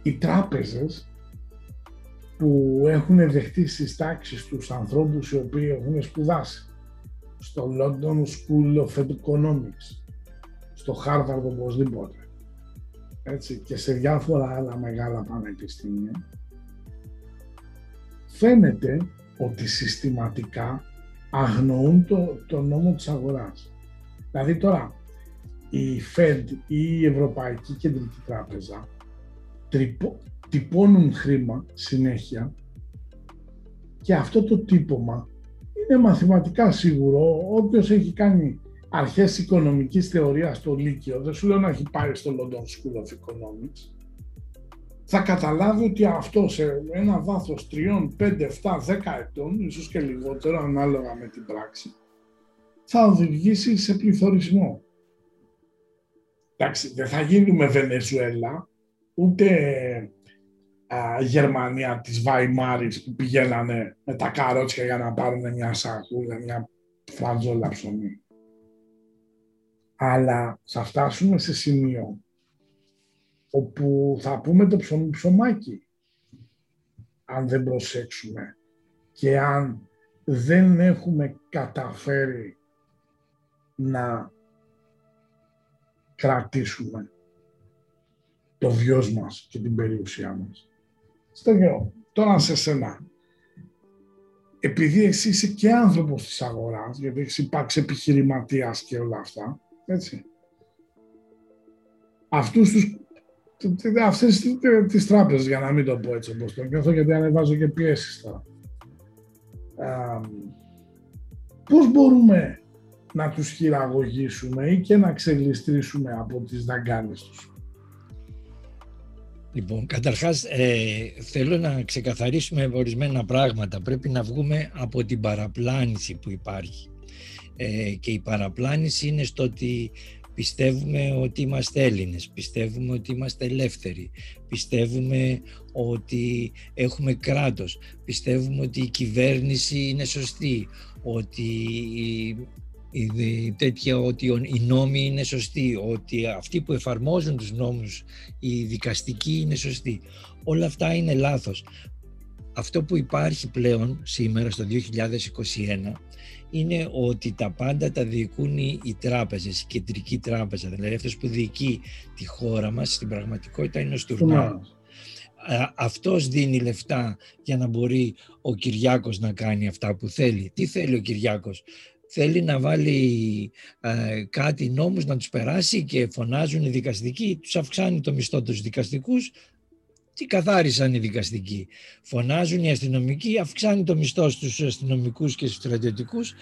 οι τράπεζες που έχουν δεχτεί στις τάξεις τους ανθρώπους οι οποίοι έχουν σπουδάσει στο London School of Economics, στο Harvard οπωσδήποτε, έτσι, και σε διάφορα άλλα μεγάλα πανεπιστήμια, φαίνεται ότι συστηματικά αγνοούν το, το νόμο της αγοράς. Δηλαδή τώρα, η Fed ή η Ευρωπαϊκή Κεντρική Τράπεζα τρυπώ, τυπώνουν χρήμα συνέχεια και αυτό το τύπομα είναι μαθηματικά σίγουρο. Όποιος έχει κάνει αρχές οικονομικής θεωρίας στο Λύκειο, δεν σου λέω να έχει πάει στο London School of Economics, θα καταλάβει ότι αυτό σε ένα βάθος 3, 5, 7, 10 ετών, ίσως και λιγότερο ανάλογα με την πράξη, θα οδηγήσει σε πληθωρισμό. Εντάξει, δεν θα γίνουμε Βενεζουέλα, ούτε α, Γερμανία της Βαϊμάρης που πηγαίνανε με τα καρότσια για να πάρουν μια σακούλα, μια φραντζόλα ψωμί. Αλλά θα φτάσουμε σε σημείο όπου θα πούμε το ψωμί ψωμάκι αν δεν προσέξουμε και αν δεν έχουμε καταφέρει να κρατήσουμε το βιός μας και την περιουσία μας. Στέλιο, τώρα σε σένα. Επειδή εσύ είσαι και άνθρωπος της αγοράς, γιατί έχεις υπάρξει επιχειρηματίας και όλα αυτά, έτσι. Αυτούς τους αυτές τις τράπεζες, για να μην το πω έτσι όπως το νιώθω, γιατί ανεβάζω και πιέσεις τώρα. πώς μπορούμε να τους χειραγωγήσουμε ή και να ξελιστρήσουμε από τις δαγκάνες τους; Λοιπόν, καταρχάς ε, θέλω να ξεκαθαρίσουμε ορισμένα πράγματα. Πρέπει να βγούμε από την παραπλάνηση που υπάρχει. Ε, και η παραπλάνηση είναι στο ότι πιστεύουμε ότι είμαστε Έλληνες, πιστεύουμε ότι είμαστε ελεύθεροι, πιστεύουμε ότι έχουμε κράτος, πιστεύουμε ότι η κυβέρνηση είναι σωστή, ότι η, τέτοια, ότι οι νόμοι είναι σωστοί, ότι αυτοί που εφαρμόζουν τους νόμους, οι δικαστικοί είναι σωστοί. Όλα αυτά είναι λάθος. Αυτό που υπάρχει πλέον σήμερα στο 2021 είναι ότι τα πάντα τα διοικούν οι τράπεζες, η κεντρική τράπεζα, δηλαδή αυτός που διοικεί τη χώρα μας στην πραγματικότητα είναι ο Στουρνάος. Αυτός δίνει λεφτά για να μπορεί ο Κυριάκος να κάνει αυτά που θέλει. Τι θέλει ο Κυριάκος, θέλει να βάλει κάτι νόμους να τους περάσει και φωνάζουν οι δικαστικοί, τους αυξάνει το μισθό τους δικαστικούς, τι καθάρισαν οι δικαστικοί. Φωνάζουν οι αστυνομικοί, αυξάνει το μισθό στους αστυνομικούς και στους στρατιωτικούς,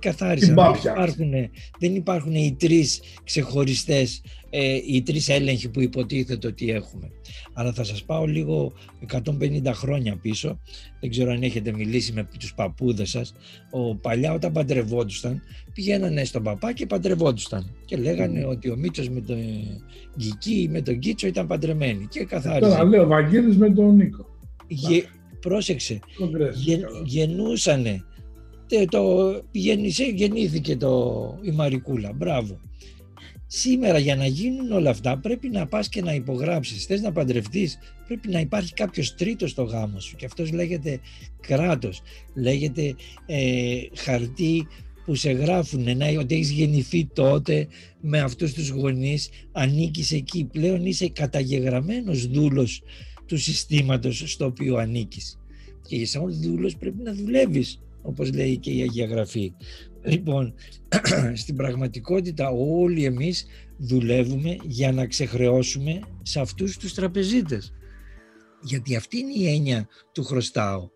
καθάρισαν. Δεν υπάρχουν, δεν υπάρχουν οι τρεις ξεχωριστές, ε, οι τρεις έλεγχοι που υποτίθεται ότι έχουμε. Αλλά θα σας πάω λίγο 150 χρόνια πίσω, δεν ξέρω αν έχετε μιλήσει με τους παππούδες σας, ο παλιά όταν παντρευόντουσαν πηγαίνανε στον παπά και παντρευόντουσαν και λέγανε ότι ο Μίτσος με τον Γκική ή με τον Κίτσο ήταν παντρεμένοι και καθάριζαν. Τώρα λέω Βαγγέλης με τον Νίκο. Γε, πρόσεξε, γεν, γεννούσανε το, γεννήσε, γεννήθηκε το, η Μαρικούλα, μπράβο. Σήμερα για να γίνουν όλα αυτά πρέπει να πας και να υπογράψεις. Θες να παντρευτείς, πρέπει να υπάρχει κάποιος τρίτος στο γάμο σου και αυτός λέγεται κράτος, λέγεται ε, χαρτί που σε γράφουν ότι έχεις γεννηθεί τότε με αυτούς τους γονείς, ανήκεις εκεί, πλέον είσαι καταγεγραμμένος δούλος του συστήματος στο οποίο ανήκεις. Και σαν δούλος πρέπει να δουλεύεις όπως λέει και η Αγία Γραφή. Λοιπόν, στην πραγματικότητα όλοι εμείς δουλεύουμε για να ξεχρεώσουμε σε αυτούς τους τραπεζίτες. Γιατί αυτή είναι η έννοια του χρωστάω.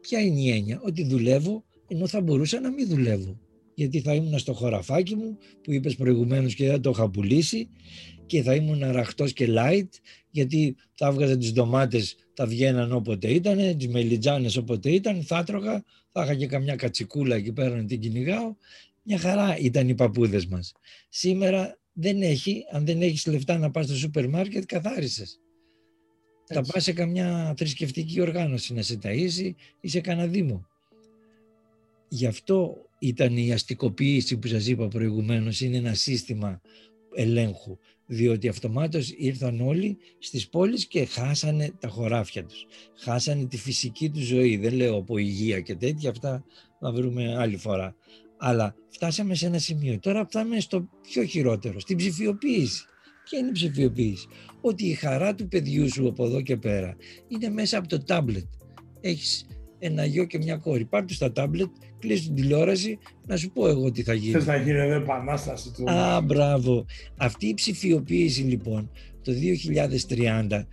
Ποια είναι η έννοια, ότι δουλεύω ενώ θα μπορούσα να μην δουλεύω. Γιατί θα ήμουν στο χωραφάκι μου που είπες προηγουμένως και δεν το είχα πουλήσει και θα ήμουν αραχτός και light γιατί θα έβγαζα τις ντομάτες, τα βγαίναν όποτε ήταν, τις μελιτζάνες όποτε ήταν, θα έτρωγα, θα είχα και καμιά κατσικούλα εκεί πέρα να την κυνηγάω. Μια χαρά ήταν οι παππούδες μας. Σήμερα δεν έχει, αν δεν έχεις λεφτά να πας στο σούπερ μάρκετ, καθάρισες. Θα πας σε καμιά θρησκευτική οργάνωση να σε ταΐσει ή σε κανένα δήμο. Γι' αυτό ήταν η αστικοποίηση που σας είπα προηγουμένως, είναι ένα σύστημα ελέγχου διότι αυτομάτως ήρθαν όλοι στις πόλεις και χάσανε τα χωράφια τους. Χάσανε τη φυσική τους ζωή. Δεν λέω από υγεία και τέτοια, αυτά να βρούμε άλλη φορά. Αλλά φτάσαμε σε ένα σημείο. Τώρα φτάμε στο πιο χειρότερο, στην ψηφιοποίηση. Ποια είναι η ψηφιοποίηση; Ότι η χαρά του παιδιού σου από εδώ και πέρα είναι μέσα από το τάμπλετ. Έχεις ένα γιο και μια κόρη. Πάρ' τους στα τάμπλετ, κλείσει την τηλεόραση, να σου πω εγώ τι θα γίνει. Θες να γίνει εδώ επανάσταση του. Α, μπράβο. Αυτή η ψηφιοποίηση λοιπόν το 2030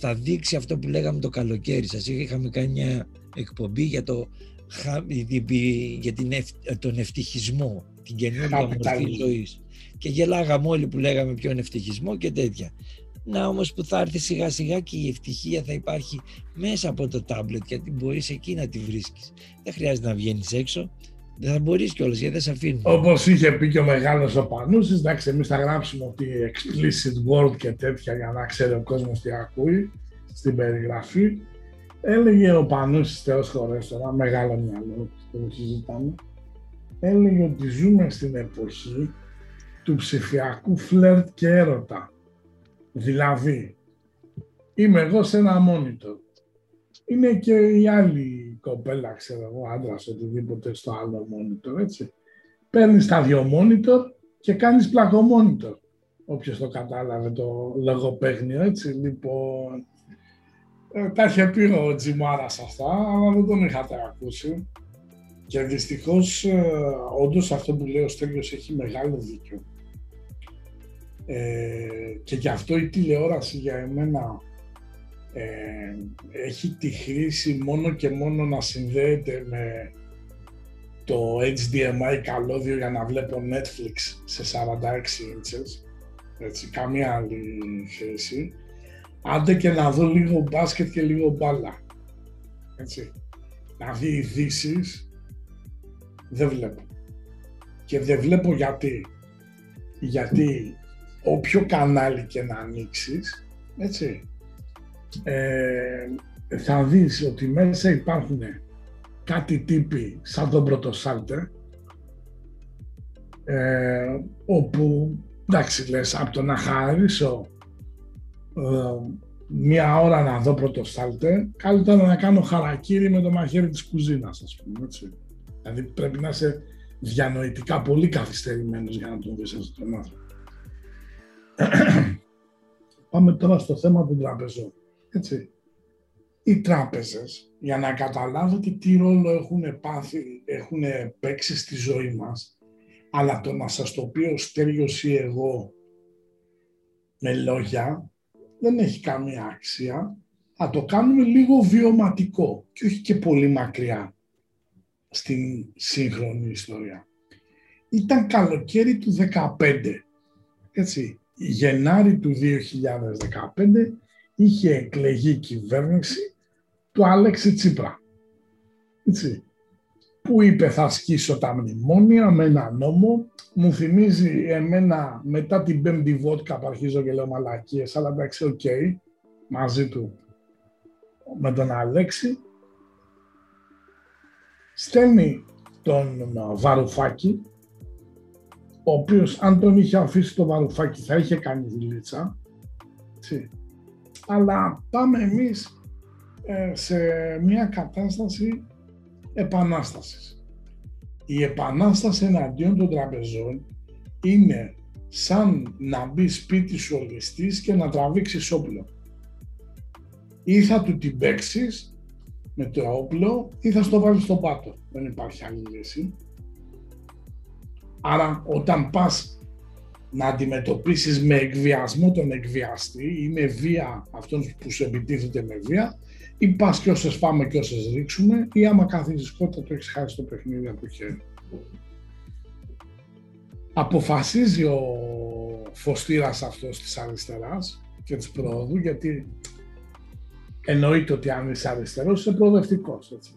θα δείξει αυτό που λέγαμε το καλοκαίρι. Σας είχαμε κάνει μια εκπομπή για, το, χα- για την, ευ- τον ευτυχισμό, την καινούργια μορφή Καπιταλισμό. ζωής. Και γελάγαμε όλοι που λέγαμε ποιον ευτυχισμό και τέτοια. Να όμως που θα έρθει σιγά σιγά και η ευτυχία θα υπάρχει μέσα από το τάμπλετ γιατί μπορείς εκεί να τη βρίσκεις. Δεν χρειάζεται να βγαίνεις έξω. Δεν θα μπορείς κιόλας γιατί δεν σε αφήνουν. Όπως είχε πει και ο μεγάλος ο Πανούσης, εντάξει, εμείς θα γράψουμε ότι explicit word και τέτοια για να ξέρει ο κόσμος τι ακούει στην περιγραφή. Έλεγε ο Πανούσης Θεός χωρές τώρα, μεγάλο μυαλό που συζητάμε. Έλεγε ότι ζούμε στην εποχή του ψηφιακού φλερτ και έρωτα. Δηλαδή, είμαι εγώ σε ένα monitor. Είναι και η άλλη κοπέλα, ξέρω εγώ, άντρας, οτιδήποτε στο άλλο monitor, έτσι. Παίρνεις τα δύο monitor και κάνεις πλακομόνιτορ. Όποιος το κατάλαβε το λογοπαίγνιο, έτσι. Λοιπόν, ε, τα είχε πει ο Τζιμάρας αυτά, αλλά δεν τον είχατε ακούσει. Και δυστυχώς, ε, όντως αυτό που λέει ο Στέλιος έχει μεγάλο δίκιο. Ε, και γι' αυτό η τηλεόραση για εμένα ε, έχει τη χρήση μόνο και μόνο να συνδέεται με το HDMI καλώδιο για να βλέπω Netflix σε 46 inches. Έτσι, καμία άλλη χρήση. Άντε και να δω λίγο μπάσκετ και λίγο μπάλα. Έτσι. Να δει ειδήσεις δεν βλέπω. Και δεν βλέπω γιατί. Γιατί όποιο κανάλι και να ανοίξεις, έτσι, ε, θα δεις ότι μέσα υπάρχουν κάτι τύποι σαν τον πρωτοσάλτε, ε, όπου, εντάξει λες, από το να χαρίσω ε, μία ώρα να δω πρωτοσάλτε, καλύτερα να κάνω χαρακύρι με το μαχαίρι της κουζίνας, ας πούμε, έτσι. Δηλαδή πρέπει να είσαι διανοητικά πολύ καθυστερημένος για να τον δεις αυτόν τον άνθρωπο. Πάμε τώρα στο θέμα των τραπεζών. Έτσι. Οι τράπεζες, για να καταλάβετε τι ρόλο έχουν, πάθει, έχουν παίξει στη ζωή μας, αλλά το να σας το πει ο Στέλιος ή εγώ με λόγια, δεν έχει καμία αξία. Θα το κάνουμε λίγο βιωματικό και όχι και πολύ μακριά στην σύγχρονη ιστορία. Ήταν καλοκαίρι του 2015, έτσι. Γενάρη του 2015 είχε εκλεγεί κυβέρνηση του Άλεξη Τσίπρα. Έτσι. Που είπε θα ασκήσω τα μνημόνια με ένα νόμο. Μου θυμίζει εμένα μετά την πέμπτη βότκα που αρχίζω και λέω μαλακίες, αλλά εντάξει, οκ, μαζί του με τον Αλέξη. Στέλνει τον Βαρουφάκη, ο οποίος αν τον είχε αφήσει το Βαρουφάκη θα είχε κάνει δουλίτσα. Έτσι. Αλλά πάμε εμείς ε, σε μια κατάσταση επανάστασης. Η επανάσταση εναντίον των τραπεζών είναι σαν να μπει σπίτι σου ο ληστής και να τραβήξεις όπλο. Ή θα του την παίξεις με το όπλο ή θα στο βάλεις στο πάτο. Δεν υπάρχει άλλη λύση. Άρα όταν πας να αντιμετωπίσεις με εκβιασμό τον εκβιαστή ή με βία αυτόν που σου επιτίθεται με βία ή πας και όσες πάμε και όσες ρίξουμε ή άμα κάθεσαι σκότα το έχεις χάσει το παιχνίδι από χέρι. Αποφασίζει ο φωστήρας αυτός της αριστεράς και της πρόοδου γιατί εννοείται ότι αν είσαι αριστερός είσαι προοδευτικός. Έτσι.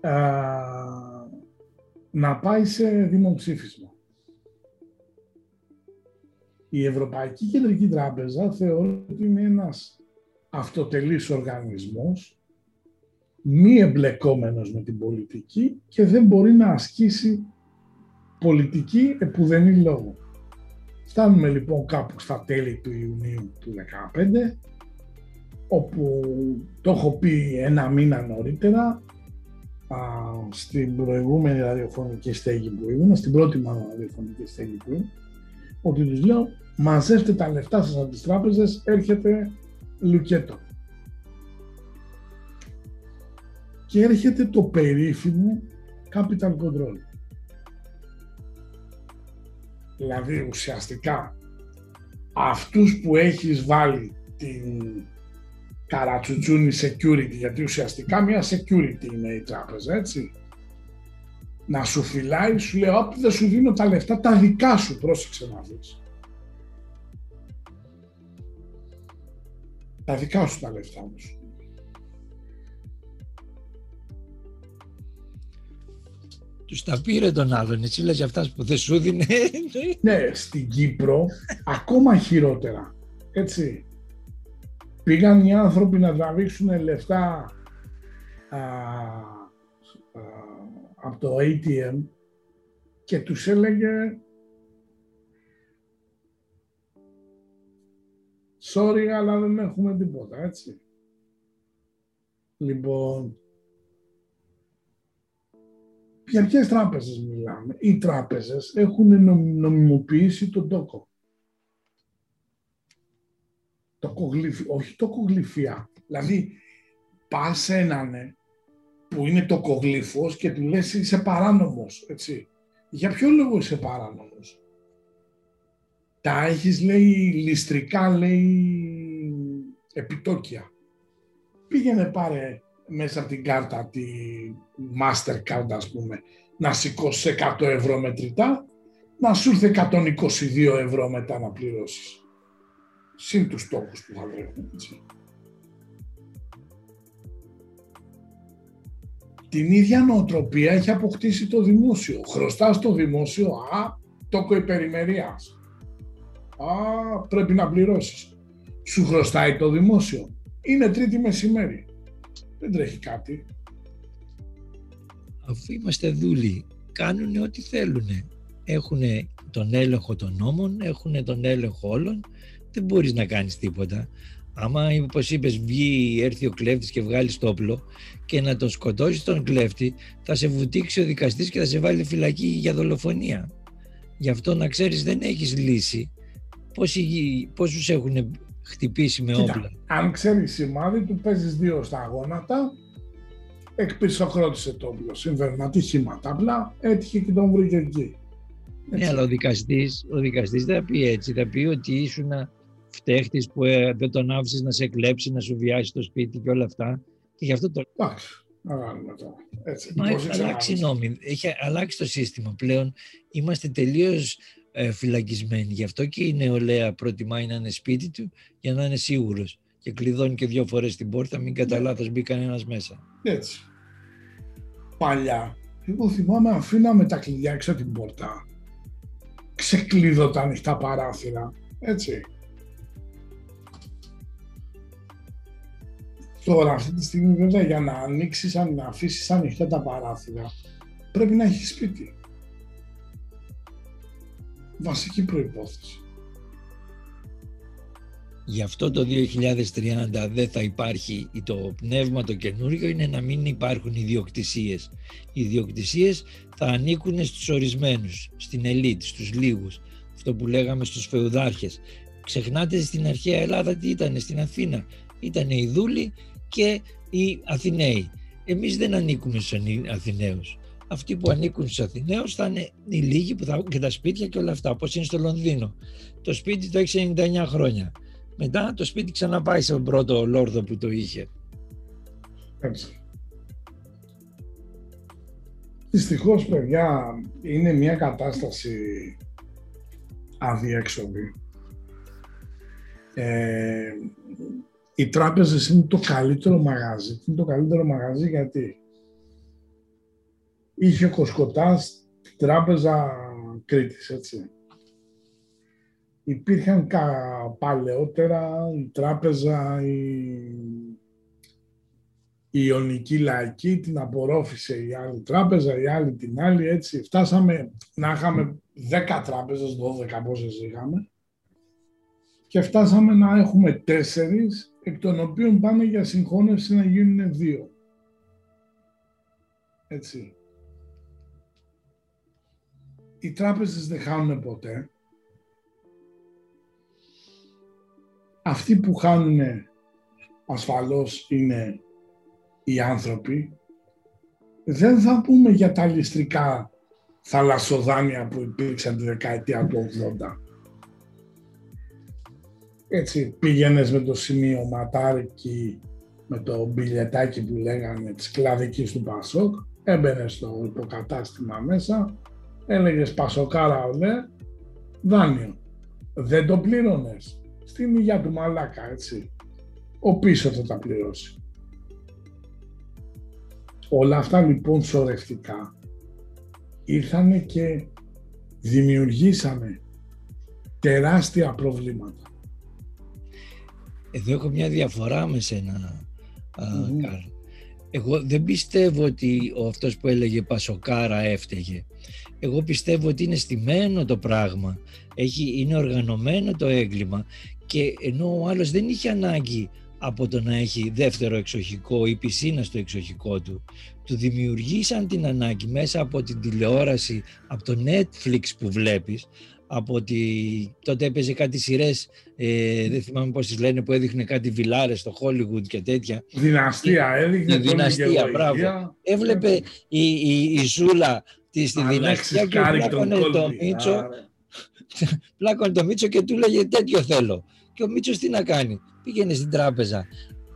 Α, να πάει σε δημοψήφισμα. Η Ευρωπαϊκή Κεντρική Τράπεζα θεωρεί ότι είναι ένας αυτοτελής οργανισμός, μη εμπλεκόμενος με την πολιτική και δεν μπορεί να ασκήσει πολιτική επουδενή λόγο. Φτάνουμε λοιπόν κάπου στα τέλη του Ιουνίου του 2015, όπου το έχω πει ένα μήνα νωρίτερα, α, στην προηγούμενη ραδιοφωνική στέγη που ήμουν, στην πρώτη μάλλον ραδιοφωνική στέγη που ήμουν, ότι τους λέω μαζεύτε τα λεφτά σας από τις τράπεζες, έρχεται λουκέτο. Και έρχεται το περίφημο capital control. Δηλαδή ουσιαστικά αυτούς που έχεις βάλει την καρατσουτσούνη security, γιατί ουσιαστικά μια security είναι η τράπεζα, έτσι. Να σου φυλάει, σου λέει, όπ, δεν σου δίνω τα λεφτά, τα δικά σου, πρόσεξε να δεις. Τα δικά σου τα λεφτά όμως. Τους τα πήρε τον άλλον, εσύ λες για αυτά που δεν σου δίνει. Ναι, στην Κύπρο ακόμα χειρότερα. Έτσι. Πήγαν οι άνθρωποι να τραβήξουν λεφτά α, α, από το ATM και τους έλεγε sorry αλλά δεν έχουμε τίποτα, έτσι. Λοιπόν, για ποιες τράπεζες μιλάμε; Οι τράπεζες έχουν νομ- νομιμοποιήσει τον τόκο. Τοκογλυφ... Όχι τοκογλυφία. Δηλαδή, πας σε έναν ε, που είναι τοκογλύφος και του λες είσαι παράνομος, έτσι. Για ποιο λόγο είσαι παράνομος; Τα έχεις, λέει, ληστρικά, λέει, επιτόκια. Πήγαινε πάρε μέσα από την κάρτα, τη Mastercard ας πούμε, να σηκώσεις 100 ευρώ μετρητά, να σου έρθει 122 ευρώ μετά να πληρώσεις. Συν τους στόχους που θα βρεθούν, έτσι. Την ίδια νοοτροπία έχει αποκτήσει το δημόσιο. Χρωστά στο δημόσιο, α, τόκο υπερημερίας. Α, πρέπει να πληρώσεις. Σου χρωστάει το δημόσιο. Είναι τρίτη μεσημέρι. Δεν τρέχει κάτι. Αφού είμαστε δούλοι, κάνουν ό,τι θέλουν. Έχουν τον έλεγχο των νόμων, έχουν τον έλεγχο όλων. Δεν μπορείς να κάνεις τίποτα. Άμα, όπως είπες, βγει, έρθει ο κλέφτης και βγάλει το όπλο και να τον σκοτώσεις τον κλέφτη, θα σε βουτήξει ο δικαστής και θα σε βάλει φυλακή για δολοφονία. Γι' αυτό να ξέρεις δεν έχεις λύση. Πόσοι, πόσους έχουν χτυπήσει με Κοίτα, όπλα. αν ξέρεις σημάδι του, παίζεις δύο στα γόνατα, εκπισοχρώτησε το όπλο. Συμβαίνουν ατυχήματα. Απλά έτυχε και τον βρήκε εκεί. Ναι, αλλά ο δικαστής, ο δικαστής δεν θα πει έτσι. Θα πει ότι ήσουν φταίχτης που ε, δεν τον άφησες να σε κλέψει, να σου βιάσει το σπίτι και όλα αυτά. Και γι' αυτό το Εντάξει, να κάνουμε τώρα. Έτσι. Μα Πώς έχει ήξερα αλλάξει να- νόμοι, έχει αλλάξει το σύστημα πλέον. Είμαστε τελείως ε, φυλακισμένοι. Γι' αυτό και η νεολαία προτιμάει να είναι σπίτι του για να είναι σίγουρος. Και κλειδώνει και δύο φορές την πόρτα, μην κατά λάθος μπει κανένας μέσα. Έτσι. Παλιά, εγώ θυμάμαι αφήναμε τα κλειδιά έξω από την πόρτα. Ξεκλείδω τα ανοιχτά παράθυρα. Έτσι. Τώρα αυτή τη στιγμή βέβαια για να ανοίξεις, αν να αφήσεις ανοιχτά τα παράθυρα πρέπει να έχεις σπίτι. Βασική προϋπόθεση. Γι' αυτό το 2030 δεν θα υπάρχει το πνεύμα το καινούριο είναι να μην υπάρχουν ιδιοκτησίες. Οι ιδιοκτησίες θα ανήκουν στους ορισμένους, στην ελίτ, στους λίγους. Αυτό που λέγαμε στους φεουδάρχες. Ξεχνάτε στην αρχαία Ελλάδα τι ήταν, στην Αθήνα. Ήταν οι δούλοι και οι Αθηναίοι. Εμείς δεν ανήκουμε στους Αθηναίους. Αυτοί που ανήκουν στους Αθηναίους θα είναι οι λίγοι που θα έχουν και τα σπίτια και όλα αυτά, όπως είναι στο Λονδίνο. Το σπίτι το έχεις 99 χρόνια. Μετά το σπίτι ξαναπάει στον πρώτο λόρδο που το είχε. Έτσι. Δυστυχώς, παιδιά, είναι μια κατάσταση αδιέξοδη. Ε, οι τράπεζες είναι το καλύτερο μαγάζι. Είναι το καλύτερο μαγάζι γιατί είχε ο Κοσκοτάς την τράπεζα Κρήτης, έτσι. Υπήρχαν κα, παλαιότερα η τράπεζα, η, η Ιωνική Λαϊκή την απορρόφησε η άλλη τράπεζα, η άλλη την άλλη, έτσι. Φτάσαμε να είχαμε 10 τράπεζες, 12 πόσες είχαμε και φτάσαμε να έχουμε τέσσερις, εκ των οποίων πάνε για συγχώνευση να γίνουν δύο. Έτσι. Οι τράπεζες δεν χάνουν ποτέ. Αυτοί που χάνουν ασφαλώς είναι οι άνθρωποι. Δεν θα πούμε για τα ληστρικά θαλασσοδάνεια που υπήρξαν τη δεκαετία του 80. Έτσι πήγαινε με το σημείο ματάρικι με το μπιλετάκι που λέγανε της κλαδικής του Πασόκ, έμπαινες στο υποκατάστημα μέσα, έλεγες Πασοκάρα ολέ, δάνειο. Δεν το πλήρωνες. Στην υγεία του μαλάκα, έτσι. Ο πίσω θα τα πληρώσει. Όλα αυτά λοιπόν σωρευτικά ήρθανε και δημιουργήσαμε τεράστια προβλήματα. Εδώ έχω μια διαφορά με σένα, Εγώ δεν πιστεύω ότι ο αυτός που έλεγε Πασοκάρα έφταιγε. Εγώ πιστεύω ότι είναι στημένο το πράγμα, έχει, είναι οργανωμένο το έγκλημα και ενώ ο άλλος δεν είχε ανάγκη από το να έχει δεύτερο εξοχικό ή πισίνα στο εξοχικό του. Του δημιουργήσαν την ανάγκη μέσα από την τηλεόραση, από το Netflix που βλέπεις, από ότι τότε έπαιζε κάτι σειρές, ε, δεν θυμάμαι πώς τις λένε, που έδειχνε κάτι βιλάρες στο Hollywood και τέτοια. Δυναστεία έδειχνε. Ναι, δυναστεία, μπράβο. Έβλεπε η, η, η Ζούλα τη στη δυναστεία και πλάκωνε το Μίτσο, πλάκωνε το Μίτσο και του λέγε τέτοιο θέλω. Και ο Μίτσος τι να κάνει πήγαινε στην τράπεζα.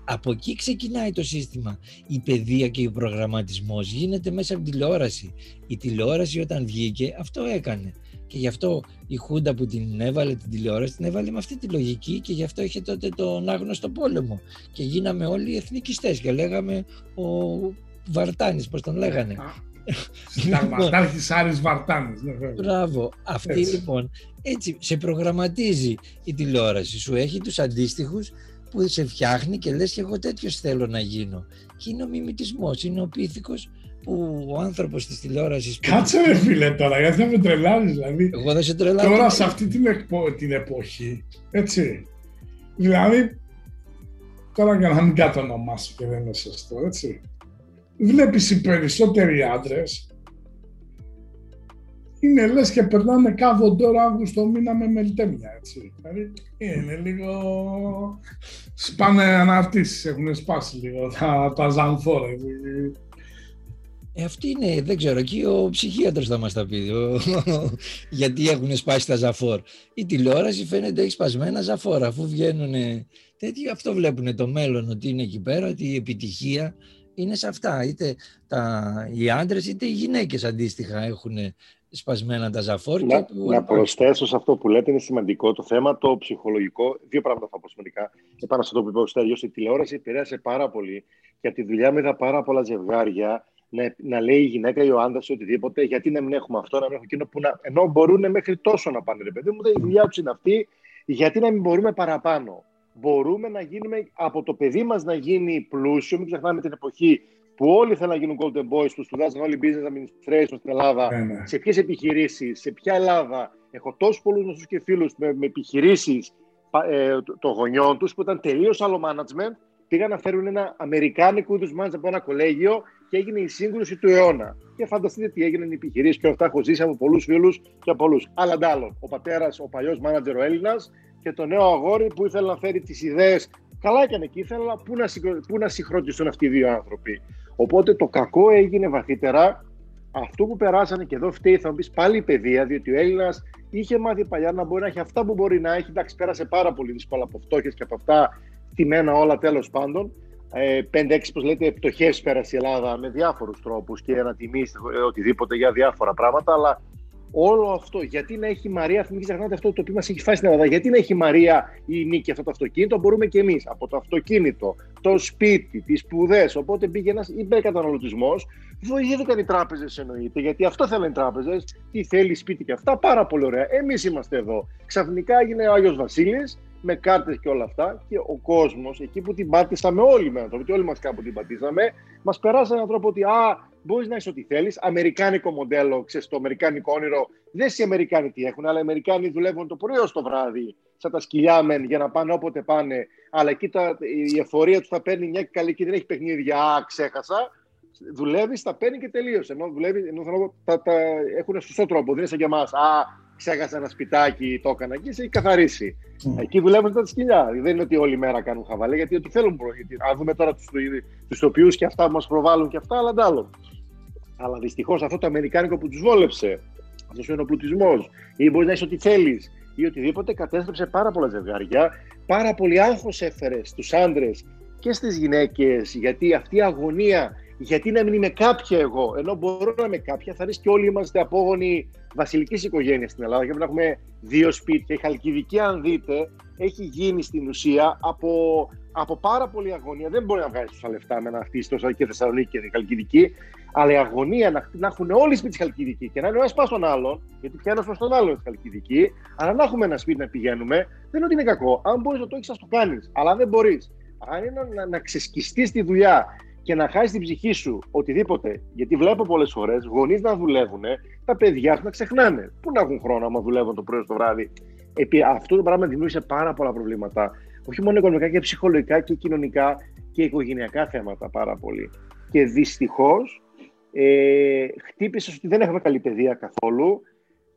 Από εκεί ξεκινάει το σύστημα. Η παιδεία και ο προγραμματισμός γίνεται μέσα από τηλεόραση. Η τηλεόραση όταν βγήκε αυτό έκανε. Και γι' αυτό η Χούντα που την έβαλε την τηλεόραση την έβαλε με αυτή τη λογική και γι' αυτό είχε τότε τον άγνωστο πόλεμο. Και γίναμε όλοι εθνικιστές και λέγαμε ο Βαρτάνης, πώς τον λέγανε. Συνταγματάρχης Άρης Βαρτάνης. Ναι, Μπράβο. Αυτή λοιπόν έτσι σε προγραμματίζει η τηλεόραση. Σου έχει τους αντίστοιχους που σε φτιάχνει και λες και εγώ τέτοιος θέλω να γίνω. Και είναι ο μιμητισμός, είναι ο πίθηκος που ο άνθρωπος της τηλεόρασης. Κάτσε ρε φίλε τώρα, γιατί θα με τρελάνεις δηλαδή. Εγώ δεν σε τρελάνω. Τώρα σε αυτή την, την εποχή, έτσι. Δηλαδή, τώρα για να μην κατονομάσω και δεν είναι σωστό, έτσι βλέπεις οι περισσότεροι άντρες είναι λες και περνάνε κάβο τώρα Αύγουστο μήνα με μελτέμια, έτσι. Δηλαδή είναι λίγο... Σπάνε αναρτήσεις, έχουν σπάσει λίγο τα, τα ζανφόρα. Ε, αυτή είναι, δεν ξέρω, εκεί ο ψυχίατρος θα μας τα πει, γιατί έχουν σπάσει τα ζαφόρ. Η τηλεόραση φαίνεται έχει σπασμένα ζαφόρ, αφού βγαίνουν τέτοιοι, αυτό βλέπουν το μέλλον, ότι είναι εκεί πέρα, ότι η επιτυχία είναι σε αυτά. Είτε τα, οι άντρες είτε οι γυναίκες αντίστοιχα έχουν σπασμένα τα ζαφόρ. Να, να προσθέσω σε αυτό που λέτε, είναι σημαντικό το θέμα το ψυχολογικό. Δύο πράγματα θα πω σημαντικά. Επάνω σε αυτό που είπε ο Στέλιος, η τηλεόραση επηρέασε πάρα πολύ και από τη δουλειά μου είδα πάρα πολλά ζευγάρια να, να λέει η γυναίκα ή ο άντρα οτιδήποτε, γιατί να μην έχουμε αυτό, να μην έχουμε εκείνο που να. ενώ μπορούν μέχρι τόσο να πάνε, ρε παιδί μου, η δουλειά τους είναι αυτή, γιατί να μην μπορούμε παραπάνω μπορούμε να γίνουμε από το παιδί μας να γίνει πλούσιο. Μην ξεχνάμε την εποχή που όλοι θέλουν να γίνουν Golden Boys, που σπουδάζουν όλοι business administration στην Ελλάδα. Ναι, ναι. Σε ποιες επιχειρήσεις, σε ποια Ελλάδα. Έχω τόσους πολλούς γνωστούς και φίλους με, με επιχειρήσεις ε, των γονιών τους που ήταν τελείως άλλο management. Πήγαν να φέρουν ένα αμερικάνικο είδους management από ένα κολέγιο και έγινε η σύγκρουση του αιώνα. Και φανταστείτε τι έγινε οι επιχειρήσει και αυτά έχω ζήσει από πολλούς φίλους και από πολλού. Αλλά αντάλλων. Ο πατέρας, ο παλιός manager ο Έλληνας, και το νέο αγόρι που ήθελε να φέρει τις ιδέες. Καλά έκανε και ήθελα πού να, πού να συγχρονιστούν αυτοί οι δύο άνθρωποι. Οπότε το κακό έγινε βαθύτερα. Αυτό που περάσανε και εδώ φταίει, θα μου πεις πάλι η παιδεία, διότι ο Έλληνας είχε μάθει παλιά να μπορεί να έχει αυτά που μπορεί να έχει. Εντάξει, πέρασε πάρα πολύ δύσκολα από φτώχε και από αυτά τιμένα όλα τέλος πάντων. Ε, 5-6, πώ λέτε, πτωχές πέρασε η Ελλάδα με διάφορους τρόπους και να τιμήσει οτιδήποτε για διάφορα πράγματα. Αλλά όλο αυτό. Γιατί να έχει η Μαρία, μην ξεχνάτε αυτό το οποίο μας έχει φάσει στην Ελλάδα. Γιατί να έχει η Μαρία η νίκη αυτό το αυτοκίνητο, μπορούμε και εμείς. Από το αυτοκίνητο, το σπίτι, τις σπουδές. Οπότε πήγε ένας υπερκαταναλωτισμός. Βοηθήθηκαν οι τράπεζες εννοείται, γιατί αυτό θέλουν οι τράπεζες. Τι θέλει, σπίτι και αυτά. Πάρα πολύ ωραία. Εμείς είμαστε εδώ. Ξαφνικά έγινε ο Άγιος Βασίλης με κάρτες και όλα αυτά. Και ο κόσμος, εκεί που την πάτησαμε όλοι με έναν τρόπο, γιατί όλοι μας κάπου την πατήσαμε, μας περάσανε έναν τρόπο ότι α, μπορείς να είσαι ό,τι θέλεις. Αμερικάνικο μοντέλο, ξέρεις το αμερικάνικο όνειρο. Δεν οι Αμερικάνοι τι έχουν, αλλά οι Αμερικάνοι δουλεύουν το πρωί ω το βράδυ, σαν τα σκυλιά μεν, για να πάνε όποτε πάνε. Αλλά εκεί τα, η εφορία του θα παίρνει μια καλή και δεν έχει παιχνίδια. Α, ξέχασα. Δουλεύεις, τα παίρνει και τελείωσε. Ενώ, δουλεύεις, ενώ θέλω, τα, τα έχουν σωστό τρόπο. Δεν είναι σαν για εμάς. Α, ξέχασα ένα σπιτάκι, το έκανα και έχει καθαρίσει. Mm. Εκεί δουλεύουν τα σκυλιά. Δεν είναι ότι όλη μέρα κάνουν χαβαλέ, γιατί ό,τι θέλουν. Γιατί, αν δούμε τώρα τους τοπιού και αυτά που μας προβάλλουν και αυτά, αλλά άλλο. Αλλά δυστυχώς αυτό το Αμερικάνικο που τους βόλεψε, αυτός είναι ο πλουτισμός, ή μπορείς να είσαι ό,τι θέλεις, ή οτιδήποτε, κατέστρεψε πάρα πολλά ζευγάρια. Πάρα πολύ άγχος έφερε στους άντρες και στις γυναίκες, γιατί αυτή η αγωνία, γιατί να μην είμαι κάποια εγώ, ενώ μπορώ να είμαι κάποια, θα ρίξει και όλοι είμαστε απόγονοι βασιλικής οικογένειας στην Ελλάδα. Και να έχουμε δύο σπίτια. Η Χαλκιδική, αν δείτε, έχει γίνει στην ουσία από, από πάρα πολύ αγωνία. Δεν μπορεί να βγάλεις τόσα λεφτά με να χτίσει τόσο και Θεσσαλονίκη και τη Χαλκιδική. Αλλά η αγωνία να, να έχουν όλοι σπίτι της Χαλκιδική και να είναι ο ένας πάνω στον άλλον, γιατί πια ένας προ τον άλλον της Χαλκιδική, αλλά να έχουμε ένα σπίτι να πηγαίνουμε, δεν είναι ότι είναι κακό. Αν μπορείς να το έχεις, ας το κάνεις. Αλλά δεν μπορείς. Αν είναι να, να ξεσκιστείς τη δουλειά και να χάσει την ψυχή σου οτιδήποτε, γιατί βλέπω πολλές φορές γονείς να δουλεύουν, τα παιδιά σου να ξεχνάνε. Πού να έχουν χρόνο άμα δουλεύουν το πρωί στο βράδυ. Επί αυτό το πράγμα δημιούργησε πάρα πολλά προβλήματα. Όχι μόνο οικονομικά και ψυχολογικά και κοινωνικά και οικογενειακά θέματα πάρα πολύ. Και δυστυχώς ε, χτύπησες ότι δεν έχουμε καλή παιδεία καθόλου.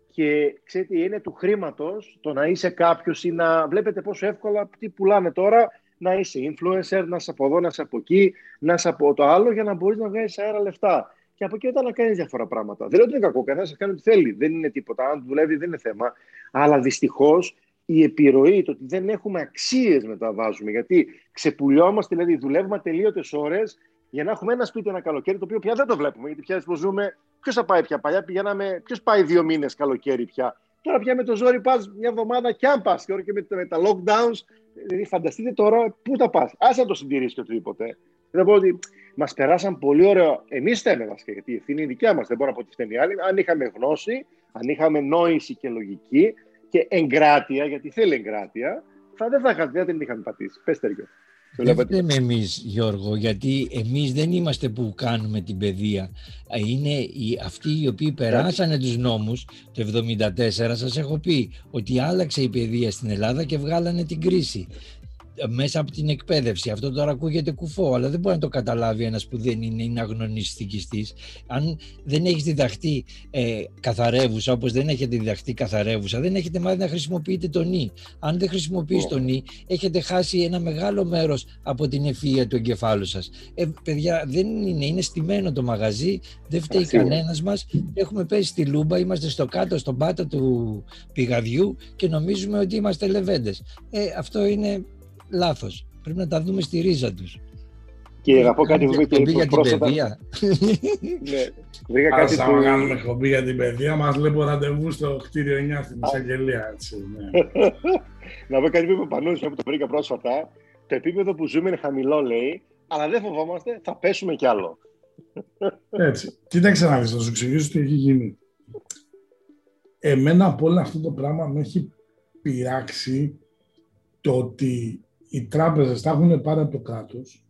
Και ξέρετε, είναι του χρήματος το να είσαι κάποιος ή να βλέπετε πόσο εύκολα τι πουλάνε τώρα να είσαι influencer, να είσαι από εδώ, να είσαι από εκεί, να είσαι από το άλλο, για να μπορείς να βγάλεις αέρα λεφτά. Και από εκεί όταν να κάνεις διάφορα πράγματα. Δεν λέω ότι είναι κακό, καθένα κάνει ό,τι θέλει. Δεν είναι τίποτα. Αν δουλεύει, δεν είναι θέμα. Αλλά δυστυχώς η επιρροή, το ότι δεν έχουμε αξίες μεταβάζουμε. Γιατί ξεπουλιόμαστε, δηλαδή δουλεύουμε τελείωτε ώρες για να έχουμε ένα σπίτι ένα καλοκαίρι, το οποίο πια δεν το βλέπουμε. Γιατί πια που ζούμε, ποιος θα πάει πια παλιά, πηγαίναμε, ποιος πάει δύο μήνες καλοκαίρι πια. Τώρα πια με το ζόρι πας μια εβδομάδα και αν πας. Και ώρα και με, με τα lockdowns Δηλαδή, φανταστείτε τώρα πού θα πας. Άσε το συντηρήσεις και οτιδήποτε. Δεν πω ότι μας περάσαν πολύ ωραίο. Εμείς φταίμε βασικά, γιατί η ευθύνη είναι δικιά μας. Δεν μπορώ να πω ότι φταίνει άλλη. Αν είχαμε γνώση, αν είχαμε νόηση και λογική και εγκράτεια, γιατί θέλει εγκράτεια, θα δεν θα, δεν την είχαμε πατήσει. Πες τέτοιο. Δεν φταίμε εμείς, Γιώργο, γιατί εμείς δεν είμαστε που κάνουμε την παιδεία. Είναι οι, αυτοί οι οποίοι περάσανε τους νόμους το 1974. Σας έχω πει ότι άλλαξε η παιδεία στην Ελλάδα και βγάλανε την κρίση μέσα από την εκπαίδευση. Αυτό τώρα ακούγεται κουφό, αλλά δεν μπορεί να το καταλάβει ένας που δεν είναι, είναι αγνωνιστικιστή. Αν δεν έχεις διδαχτεί ε, καθαρεύουσα, όπως δεν έχετε διδαχτεί καθαρεύουσα, δεν έχετε μάθει να χρησιμοποιείτε τον νη. Αν δεν χρησιμοποιείς τον νη, έχετε χάσει ένα μεγάλο μέρος από την ευφυα του εγκεφάλου σας. Ε, παιδιά, δεν είναι, είναι στημένο το μαγαζί, δεν φταίει κανένας μας. Έχουμε πέσει στη λούμπα, είμαστε στο κάτω, στον πάτο του πηγαδιού και νομίζουμε ότι είμαστε λεβέντες. Ε, αυτό είναι Λάθος. Πρέπει να τα δούμε στη ρίζα τους. Και να πω κάτι που βρήκα για την παιδεία. ναι, βρήκα κάτι που... κάνουμε εκπομπή για την παιδεία, μας λέει ραντεβού στο κτίριο 9 στην εισαγγελία. Έτσι, ναι. να πω κάτι που είπε ο Πανούς, που το βρήκα πρόσφατα. Το επίπεδο που ζούμε είναι χαμηλό, λέει, αλλά δεν φοβόμαστε, θα πέσουμε κι άλλο. Έτσι. Κοίταξε να δεις, θα σου εξηγήσω τι έχει γίνει. Εμένα από όλο αυτό το πράγμα με έχει πειράξει το ότι οι τράπεζες τα έχουν πάρει από το κράτος,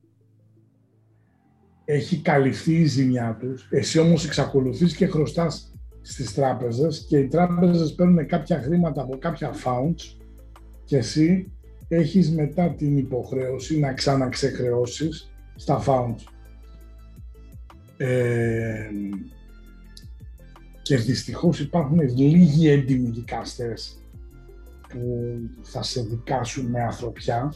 έχει καλυφθεί η ζημιά τους, εσύ όμως εξακολουθείς και χρωστάς στις τράπεζες και οι τράπεζες παίρνουν κάποια χρήματα από κάποια funds και εσύ έχεις μετά την υποχρέωση να ξαναξεχρεώσεις στα funds. Ε, και δυστυχώς υπάρχουν λίγοι έντιμοι δικαστές που θα σε δικάσουν με ανθρωπιά,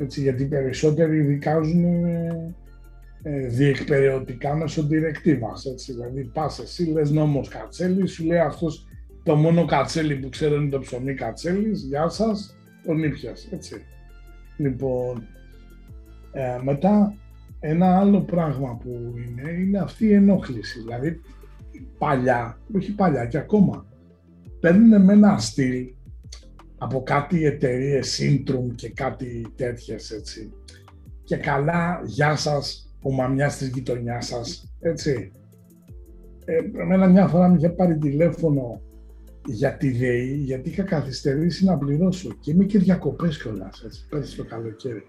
έτσι, γιατί περισσότεροι δικάζουν ε, ε, διεκπαιρεωτικά μέσω διρεκτίβας, έτσι, δηλαδή πας εσύ, λες νόμος Κατσέλης, σου λέει αυτός το μόνο Κατσέλη που ξέρω είναι το ψωμί Κατσέλης, γεια σας, τον ήπιας, έτσι. Λοιπόν, ε, μετά ένα άλλο πράγμα που είναι, είναι αυτή η ενόχληση, δηλαδή παλιά, όχι παλιά και ακόμα, παίρνουν με ένα στυλ από κάτι εταιρείες Intrum και κάτι τέτοιες έτσι. Και καλά, γεια σας, ο μαμιάς της γειτονιάς σας, έτσι. Ε, εμένα μια φορά με είχε πάρει τηλέφωνο για τη ΔΕΗ, γιατί είχα καθυστερήσει να πληρώσω και είμαι και διακοπές κιόλας, έτσι, πέρυσι το καλοκαίρι.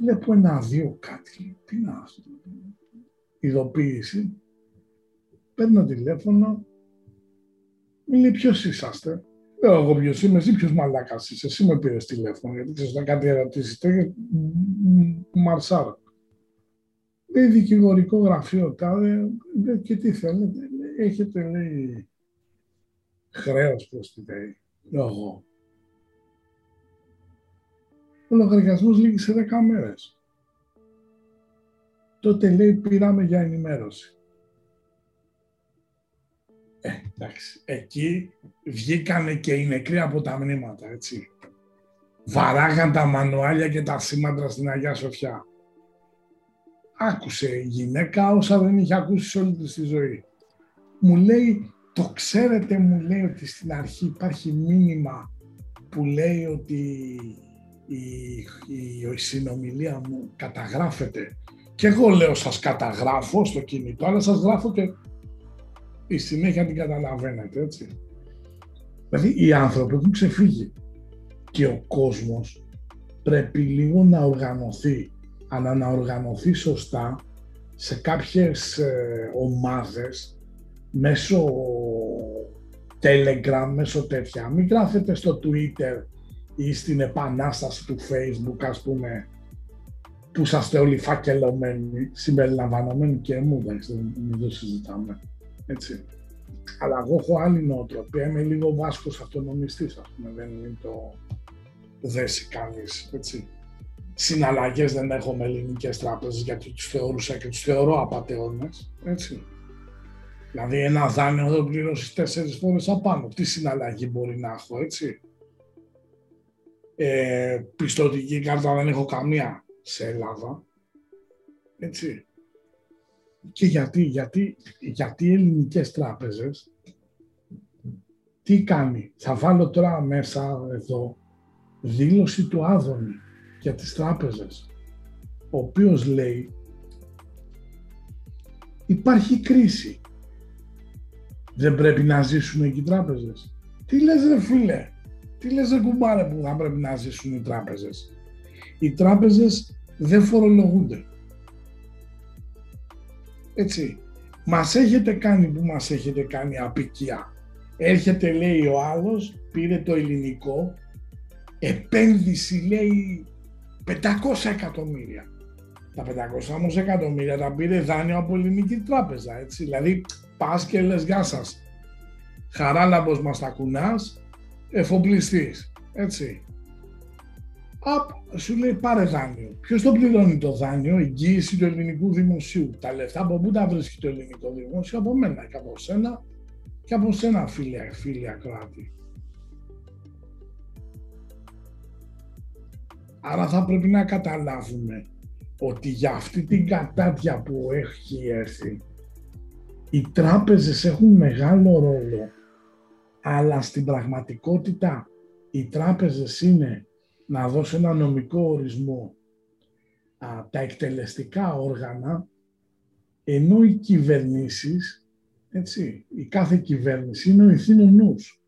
Βλέπω ένα δύο κάτι, τι να αυτό; ειδοποίηση, παίρνω τηλέφωνο, μου λέει ποιος είσαστε; Λέω εγώ ποιος είμαι, εσύ ποιος μαλάκας είσαι, εσύ με πήρες τηλέφωνο, γιατί ξέρεις να κάτι ερωτήσεις, και μαρσάρα. Λέει δικηγορικό γραφείο τάδε, λέει, και τι θέλετε, λέει, έχετε λέει χρέος προς τη ΔΕΗ. Λέω εγώ. Ο λογαριασμός λύγει σε 10 μέρες. Τότε λέει πήραμε για ενημέρωση. Ε, εντάξει, εκεί βγήκανε και οι νεκροί από τα μνήματα, έτσι. Βαράγαν τα μανουάλια και τα σήμαντρα στην Αγία Σοφιά. Άκουσε η γυναίκα όσα δεν είχε ακούσει σε όλη της τη ζωή. Μου λέει, το ξέρετε, μου λέει ότι στην αρχή υπάρχει μήνυμα που λέει ότι η, η, η συνομιλία μου καταγράφεται. Και εγώ λέω σας καταγράφω στο κινητό, αλλά σας γράφω και η συνέχεια την καταλαβαίνετε, έτσι. Δηλαδή οι άνθρωποι έχουν ξεφύγει και ο κόσμος πρέπει λίγο να οργανωθεί, αλλά να οργανωθεί σωστά σε κάποιες ε, ομάδες μέσω Telegram, μέσω τέτοια. Μην γράφετε στο Twitter ή στην επανάσταση του Facebook, ας πούμε, που είσαστε όλοι φακελωμένοι, συμπεριλαμβανομένοι και μου, δεν μην το συζητάμε. Έτσι. Αλλά εγώ έχω άλλη νοοτροπία, είμαι λίγο βάσκος αυτονομιστής, ας πούμε, δεν είναι το δέσει κανείς, έτσι. Συναλλαγές δεν έχω με ελληνικές τράπεζες γιατί τους θεωρούσα και τους θεωρώ απαταιώνες, έτσι. Δηλαδή ένα δάνειο δεν πληρώσεις τέσσερις φορές απάνω. Τι συναλλαγή μπορεί να έχω, έτσι. Ε, πιστοτική κάρτα δεν έχω καμία σε Ελλάδα. Έτσι. Και γιατί, γιατί, γιατί οι ελληνικές τράπεζες τι κάνει; Θα βάλω τώρα μέσα εδώ δήλωση του Άδωνη για τις τράπεζες, ο οποίος λέει υπάρχει κρίση. Δεν πρέπει να ζήσουν εκεί οι τράπεζες. Τι λες ρε φίλε, τι λες ρε κουμπάρε που θα πρέπει να ζήσουν οι τράπεζες; Οι τράπεζες δεν φορολογούνται. Έτσι. Μας έχετε κάνει που μας έχετε κάνει απικία. Έρχεται λέει ο άλλος, πήρε το ελληνικό, επένδυση λέει 500 εκατομμύρια. Τα 500 όμως εκατομμύρια τα πήρε δάνειο από ελληνική τράπεζα, έτσι. Δηλαδή πας και λες γεια σας. Χαράλαμπος μας τα κουνάς, εφοπλιστής, έτσι. Απ, σου λέει πάρε δάνειο. Ποιος το πληρώνει το δάνειο, εγγύηση του ελληνικού δημοσίου. Τα λεφτά από πού τα βρίσκει το ελληνικό δημόσιο, από μένα και από σένα και από σένα φίλια, φίλια κράτη. Άρα θα πρέπει να καταλάβουμε ότι για αυτή την κατάτια που έχει έρθει οι τράπεζες έχουν μεγάλο ρόλο αλλά στην πραγματικότητα οι τράπεζες είναι να δώσουν ένα νομικό ορισμό α, τα εκτελεστικά όργανα ενώ οι κυβερνήσεις, έτσι, η κάθε κυβέρνηση είναι ο ηθήνων νους.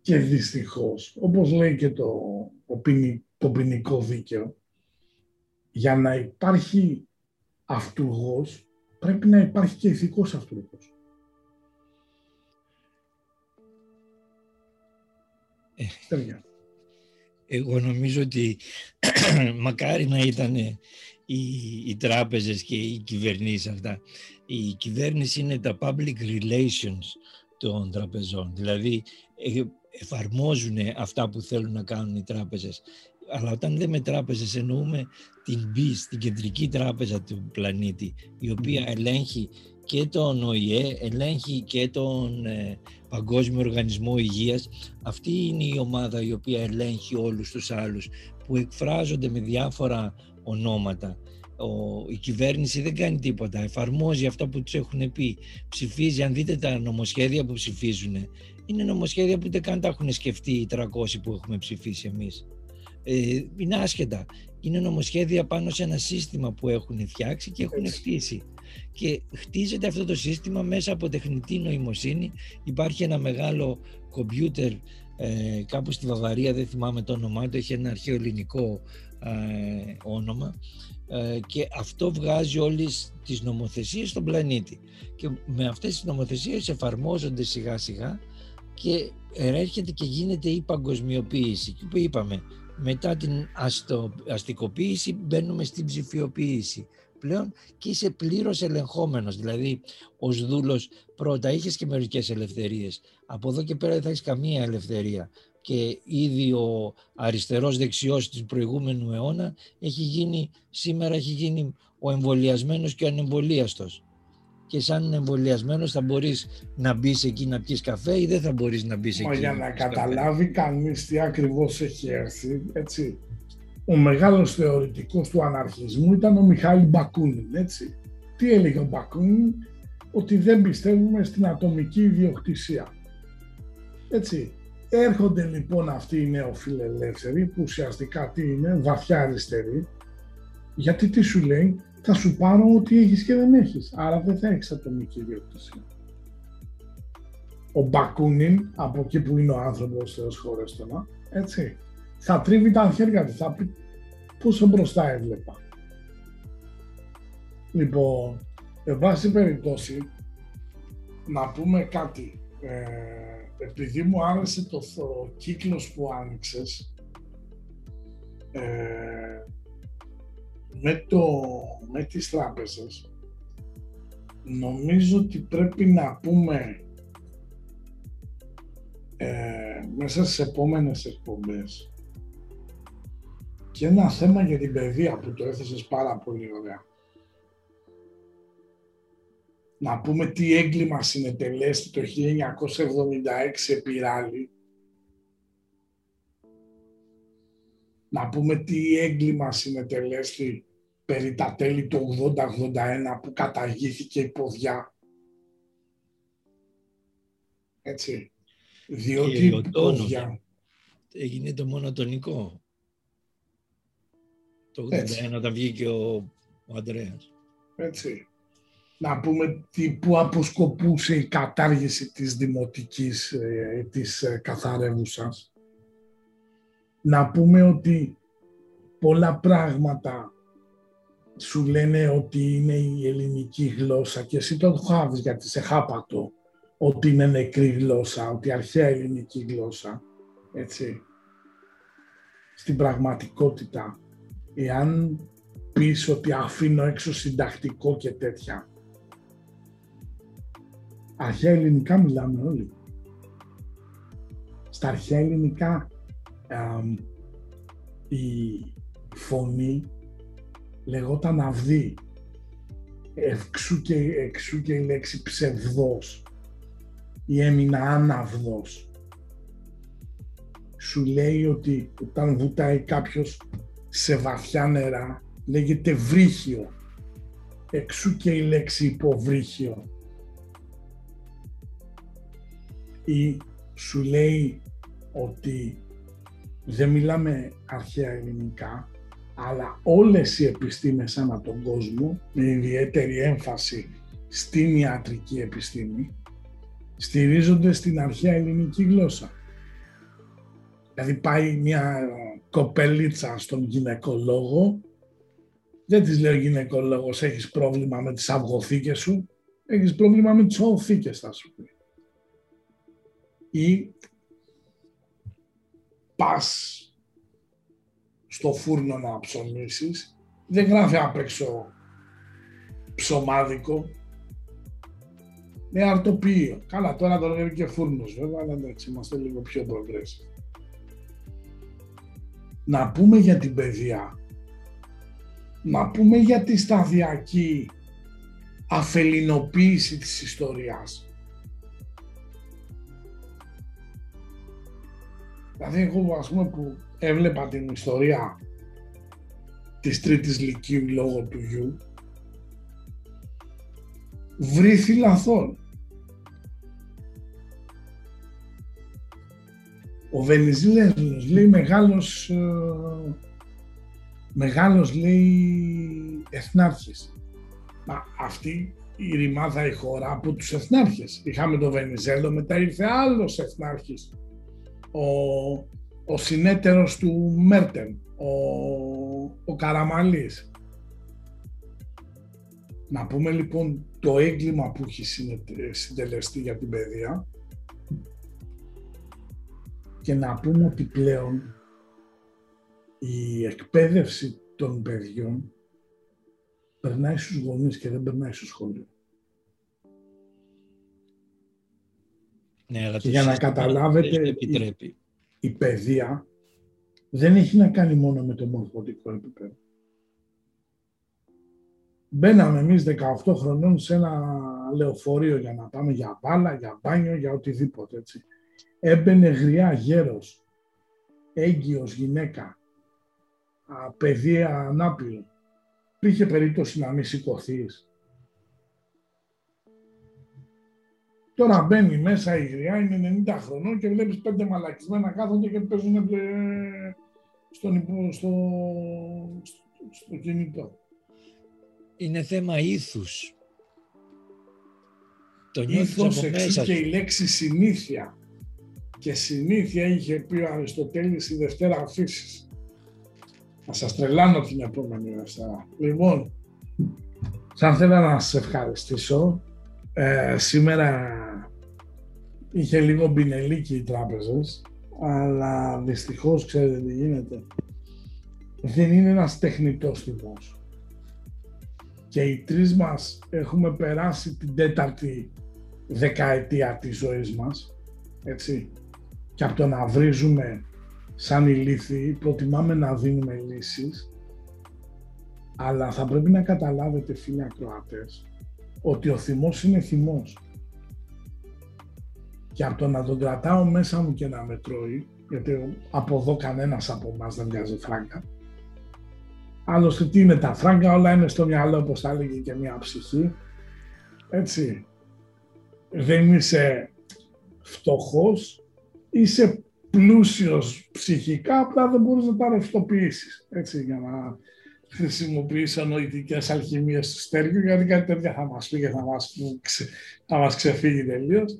Και δυστυχώς, όπως λέει και το, το ποινικό δίκαιο, για να υπάρχει αυτούργος, πρέπει να υπάρχει και ηθικός αυτούργος. Εγώ νομίζω ότι μακάρι να ήταν οι, οι τράπεζες και οι κυβερνήσεις αυτά. Η κυβέρνηση είναι τα public relations των τραπεζών. Δηλαδή ε, εφαρμόζουν αυτά που θέλουν να κάνουν οι τράπεζες. Αλλά όταν λέμε τράπεζες εννοούμε την BIS, την κεντρική τράπεζα του πλανήτη, η οποία ελέγχει και τον ΟΗΕ, ελέγχει και τον ε, Παγκόσμιο Οργανισμό Υγείας. Αυτή είναι η ομάδα η οποία ελέγχει όλους τους άλλους που εκφράζονται με διάφορα ονόματα. Ο, η κυβέρνηση δεν κάνει τίποτα, εφαρμόζει αυτό που τους έχουν πει. Ψηφίζει, αν δείτε τα νομοσχέδια που ψηφίζουν, είναι νομοσχέδια που ούτε καν τα έχουν σκεφτεί οι 300 που έχουμε ψηφίσει εμείς. Ε, είναι άσχετα. Είναι νομοσχέδια πάνω σε ένα σύστημα που έχουν φτιάξει και έχουν χτίσει. Και χτίζεται αυτό το σύστημα μέσα από τεχνητή νοημοσύνη. Υπάρχει ένα μεγάλο κομπιούτερ ε, κάπου στη Βαβαρία, δεν θυμάμαι το όνομά του, έχει ένα αρχαίο ελληνικό ε, όνομα. Ε, και αυτό βγάζει όλες τις νομοθεσίες στον πλανήτη. Και με αυτές τις νομοθεσίες εφαρμόζονται σιγά σιγά και έρχεται και γίνεται η παγκοσμιοποίηση. Και που είπαμε μετά την αστο, αστικοποίηση μπαίνουμε στην ψηφιοποίηση πλέον και είσαι πλήρως ελεγχόμενος δηλαδή ως δούλος πρώτα είχες και μερικές ελευθερίες από εδώ και πέρα δεν θα έχεις καμία ελευθερία και ήδη ο αριστερός δεξιός του προηγούμενου αιώνα έχει γίνει, σήμερα έχει γίνει ο εμβολιασμένος και ο ανεμβολίαστος. Και σαν εμβολιασμένος θα μπορείς να μπεις εκεί να πιεις καφέ ή δεν θα μπορείς να μπεις εκεί. Μα για να καταλάβει κανείς τι ακριβώς έχει έρθει, έτσι. Ο μεγάλος θεωρητικός του αναρχισμού ήταν ο Μιχάλη Μπακούνιν, έτσι. Τι έλεγε ο Μπακούνιν, ότι δεν πιστεύουμε στην ατομική ιδιοκτησία. Έτσι. Έρχονται λοιπόν αυτοί οι νεοφιλελεύθεροι που ουσιαστικά τι είναι, βαθιά αριστεροί, γιατί τι σου λέει, θα σου πάρω ό,τι έχεις και δεν έχεις, άρα δεν θα έχεις ατομική ιδιοκτησία. Ο Μπακούνιν, από εκεί που είναι ο άνθρωπος, Θεός χωρέστονα, έτσι, θα τρίβει τα χέρια του, θα πει πόσο μπροστά έβλεπα. Λοιπόν, εν πάση περιπτώσει, να πούμε κάτι. Ε, επειδή μου άρεσε το, το κύκλος που άνοιξες, ε, με, το, με τις τράπεζες, νομίζω ότι πρέπει να πούμε ε, μέσα στις επόμενες εκπομπές και ένα θέμα για την παιδεία που το έθεσες πάρα πολύ ωραία να πούμε τι έγκλημα συνετελέστη το 1976 επί Ράλι. Να πούμε τι έγκλημα συνετελέστη περί τα τέλη του 80-81 που καταγήθηκε η ποδιά. Έτσι. Διότι η ποδιά... Έγινε το μονοτονικό. Το 81 όταν βγήκε ο, ο Ανδρέας. Έτσι να πούμε τι, που αποσκοπούσε η κατάργηση της δημοτικής, ε, της ε, καθαρεύουσας. Να πούμε ότι πολλά πράγματα σου λένε ότι είναι η ελληνική γλώσσα και εσύ το χάβεις γιατί σε χάπατο ότι είναι νεκρή γλώσσα, ότι αρχαία ελληνική γλώσσα, έτσι. Στην πραγματικότητα, εάν πεις ότι αφήνω έξω συντακτικό και τέτοια, αρχαία ελληνικά μιλάμε όλοι. Στα αρχαία ελληνικά η φωνή λεγόταν αυδή. Εξού και, εξού και η λέξη ψευδός ή έμεινα άναυδος. Σου λέει ότι όταν βουτάει κάποιος σε βαθιά νερά λέγεται βρύχιο. Εξού και η λέξη υποβρύχιο ή σου λέει ότι δεν μιλάμε αρχαία ελληνικά, αλλά όλες οι επιστήμες ανά τον κόσμο, με ιδιαίτερη έμφαση στην ιατρική επιστήμη, στηρίζονται στην αρχαία ελληνική γλώσσα. Δηλαδή πάει μια κοπελίτσα στον γυναικολόγο, δεν της λέει ο γυναικολόγος έχεις πρόβλημα με τις αυγοθήκες σου, έχεις πρόβλημα με τις οθήκες θα σου πει ή πας στο φούρνο να ψωνίσεις, δεν γράφει απ' έξω ψωμάδικο, με αρτοπείο. Καλά, τώρα το λέει και φούρνος βέβαια, αλλά εντάξει, είμαστε λίγο πιο progressive. Να πούμε για την παιδεία, να πούμε για τη σταδιακή αφελινοποίηση της ιστορίας. Δηλαδή εγώ ας πούμε που έβλεπα την ιστορία της τρίτης λυκείου λόγω του γιου βρήθη λαθόν. Ο Βενιζέλος λέει μεγάλος, ε, μεγάλος λέει εθνάρχης. Μα αυτή η ρημάδα η χώρα από τους εθνάρχες. Είχαμε τον Βενιζέλο, μετά ήρθε άλλος εθνάρχης ο, ο συνέτερος του Μέρτεν, ο ο Καραμαλής. Να πούμε λοιπόν το έγκλημα που έχει συνε- συντελεστεί για την παιδεία και να πούμε ότι πλέον η εκπαίδευση των παιδιών περνάει στους γονείς και δεν περνάει στο σχολείο. Ναι, αλλά Και το για να σύστημα καταλάβετε, δεν η- επιτρέπει. Η παιδεία δεν έχει να κάνει μόνο με το μορφωτικό επίπεδο. Μπαίναμε εμείς 18 χρονών σε ένα λεωφορείο για να πάμε για μπάλα, για μπάνιο, για οτιδήποτε έτσι. Έμπαινε γριά γέρος, έγκυος γυναίκα, α, παιδί ανάπηρο. Υπήρχε περίπτωση να μην σηκωθείς. Τώρα μπαίνει μέσα η γριά, είναι 90 χρονών και βλέπεις πέντε μαλακισμένα κάθονται και παίζουν ε, στον υπο- στο, στο, στο κινητό. Είναι θέμα ήθους. Το νιώθεις Ήθος από εξού μέσα και σου. η λέξη συνήθεια. Και συνήθεια είχε πει ο Αριστοτέλης η Δευτέρα Φύσης. Θα σας τρελάνω την επόμενη Δευτέρα. Λοιπόν, θα ήθελα να σας ευχαριστήσω. Ε, σήμερα είχε λίγο μπινελίκι οι τράπεζες, αλλά δυστυχώς ξέρετε τι γίνεται. Δεν είναι ένας τεχνητός τυπός. Και οι τρεις μας έχουμε περάσει την τέταρτη δεκαετία της ζωής μας, έτσι. Και από το να βρίζουμε σαν ηλίθιοι, προτιμάμε να δίνουμε λύσεις, αλλά θα πρέπει να καταλάβετε, φίλοι ακροατές, ότι ο θυμός είναι θυμός. Και από το να τον κρατάω μέσα μου και να με τρώει, γιατί από εδώ κανένας από εμάς δεν βγάζει φράγκα, Άλλωστε τι είναι τα φράγκα, όλα είναι στο μυαλό, όπως θα έλεγε και μια ψυχή. Έτσι. Δεν είσαι φτωχός, είσαι πλούσιος ψυχικά, απλά δεν μπορείς να τα ρευστοποιήσεις. Έτσι, για να χρησιμοποιήσω νοητικές αλχημίες του στέργου, γιατί κάτι τέτοια θα μας πει και θα μας, ξε, θα μας ξεφύγει τελείως.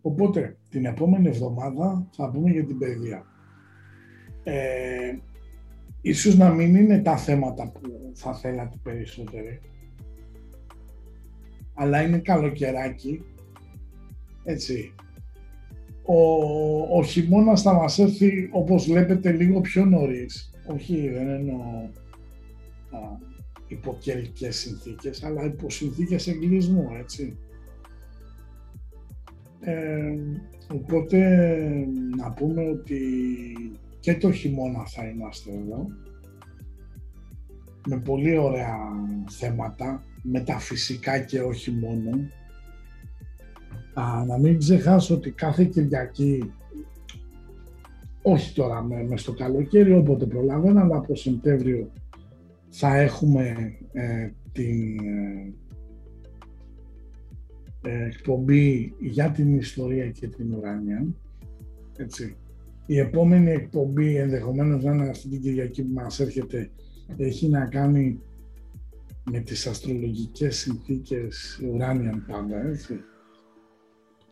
Οπότε, την επόμενη εβδομάδα θα πούμε για την παιδεία. Ε, ίσως να μην είναι τα θέματα που θα θέλατε περισσότεροι, αλλά είναι καλοκαιράκι, έτσι. Ο, ο χειμώνας θα μας έρθει, όπως βλέπετε, λίγο πιο νωρίς. Όχι, δεν εννοώ α, υπό καιρικές συνθήκες, αλλά υπό συνθήκες εγκλισμού, έτσι. Ε, οπότε να πούμε ότι και το χειμώνα θα είμαστε εδώ με πολύ ωραία θέματα, μεταφυσικά και όχι μόνο. Α, να μην ξεχάσω ότι κάθε Κυριακή, όχι τώρα με, μες στο καλοκαίρι, όποτε προλαβαίνω, αλλά από Σεπτέμβριο θα έχουμε ε, την ε, ε, εκπομπή για την ιστορία και την ουράνια. Έτσι. Η επόμενη εκπομπή ενδεχομένως να είναι αυτή την Κυριακή που μας έρχεται έχει να κάνει με τις αστρολογικές συνθήκες ουράνιαν πάντα, έτσι.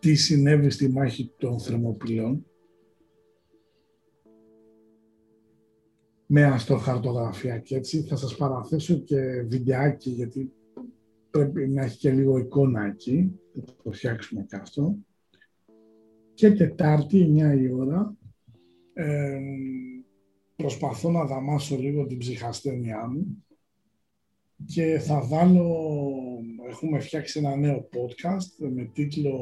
Τι συνέβη στη μάχη των Θερμοπυλών με αστροχαρτογραφία και έτσι θα σας παραθέσω και βιντεάκι γιατί πρέπει να έχει και λίγο εικόνα εκεί, θα το φτιάξουμε και αυτό. Και Τετάρτη, 9 η ώρα, ε, προσπαθώ να δαμάσω λίγο την ψυχασθένειά μου και θα βάλω, έχουμε φτιάξει ένα νέο podcast με τίτλο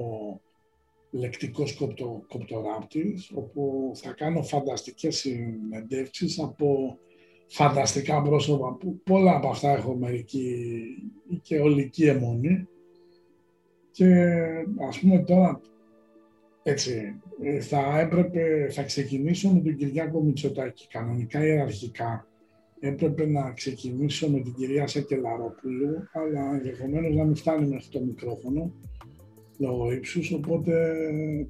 «Λεκτικός κοπτο, κοπτοράπτης» όπου θα κάνω φανταστικές συνεντεύξεις από φανταστικά πρόσωπα που πολλά από αυτά έχω μερική και ολική αιμονή και ας πούμε τώρα έτσι, θα έπρεπε, θα ξεκινήσω με τον Κυριάκο Μητσοτάκη. Κανονικά ιεραρχικά έπρεπε να ξεκινήσω με την κυρία Σακελαρόπουλου, αλλά ενδεχομένως να μην φτάνει μέχρι το μικρόφωνο λόγω ύψους, οπότε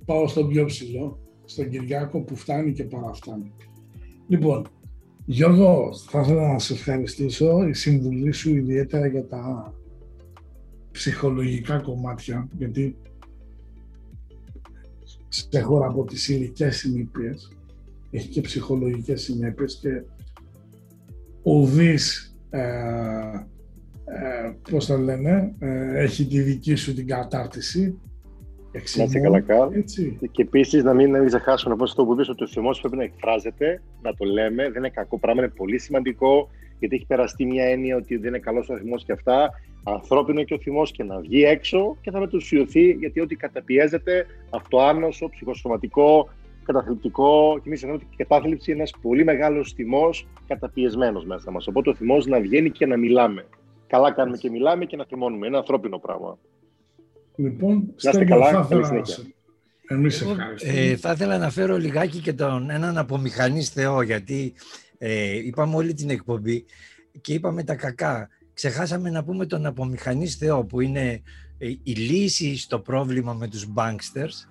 πάω στον πιο ψηλό, στον Κυριάκο που φτάνει και παραφτάνει. Λοιπόν, Γιώργο, θα ήθελα να σε ευχαριστήσω, η συμβουλή σου ιδιαίτερα για τα ψυχολογικά κομμάτια, γιατί σε χώρα από τις υλικές συνήθειες, έχει και ψυχολογικές συνέπειες και ουδής, ε, ε, πώς το λένε, ε, έχει τη δική σου την κατάρτιση. Να είσαι καλά, Καρλ. Έτσι. Και επίσης να μην, να μην ξεχάσουμε να το που είπες ότι ο θυμός πρέπει να εκφράζεται, να το λέμε. Δεν είναι κακό πράγμα, είναι πολύ σημαντικό γιατί έχει περαστεί μια έννοια ότι δεν είναι καλός ο θυμός και αυτά. Ανθρώπινο και ο θυμός και να βγει έξω και θα μετουσιωθεί γιατί ό,τι καταπιέζεται, αυτοάνωσο, ψυχοσωματικό, καταθλιπτικό. Και εμείς ξέρουμε ότι η κατάθλιψη είναι ένας πολύ μεγάλος θυμός καταπιεσμένος μέσα μας. Οπότε ο θυμός να βγαίνει και να μιλάμε. Καλά κάνουμε και μιλάμε και να θυμώνουμε. Είναι ανθρώπινο πράγμα. Λοιπόν, Να είστε Στέλιο, καλά, θα καλή ήθελα συνέχεια. να σε- Εμείς Εγώ, ευχαριστούμε. ε, θα ήθελα να φέρω λιγάκι και τον έναν απομηχανής Θεό, γιατί ε, είπαμε όλη την εκπομπή και είπαμε τα κακά. Ξεχάσαμε να πούμε τον απομηχανής Θεό, που είναι ε, η λύση στο πρόβλημα με τους banksters,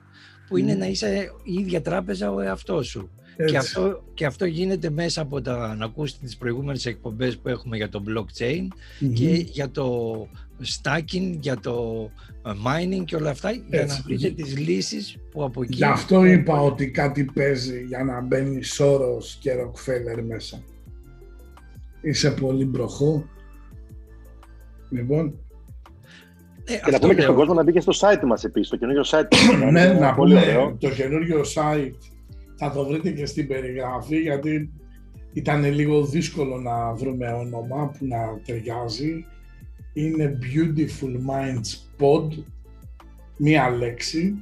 που είναι Μμμ. να είσαι η ίδια τράπεζα ο εαυτός σου. Έτσι. Και αυτό, και αυτό γίνεται μέσα από τα, να ακούσετε τις προηγούμενες εκπομπές που έχουμε για το blockchain Μμμ. και για το stacking, για το ε, mining και όλα αυτά, για Έτσι. να βρείτε τις λύσεις που από εκεί... Γι' αυτό είπα ότι κάτι παίζει για να μπαίνει Σόρος και Ροκφέλερ μέσα. Είσαι πολύ μπροχό. Λοιπόν, Ε, Και να αυτό πούμε και λέω. στον κόσμο να μπει και στο site μας επίσης, το καινούριο site. μας. ναι, Είναι να πολύ πούμε ωραίο. το καινούριο site θα το βρείτε και στην περιγραφή γιατί ήταν λίγο δύσκολο να βρούμε όνομα που να ταιριάζει. Είναι Beautiful Minds Pod, μία λέξη,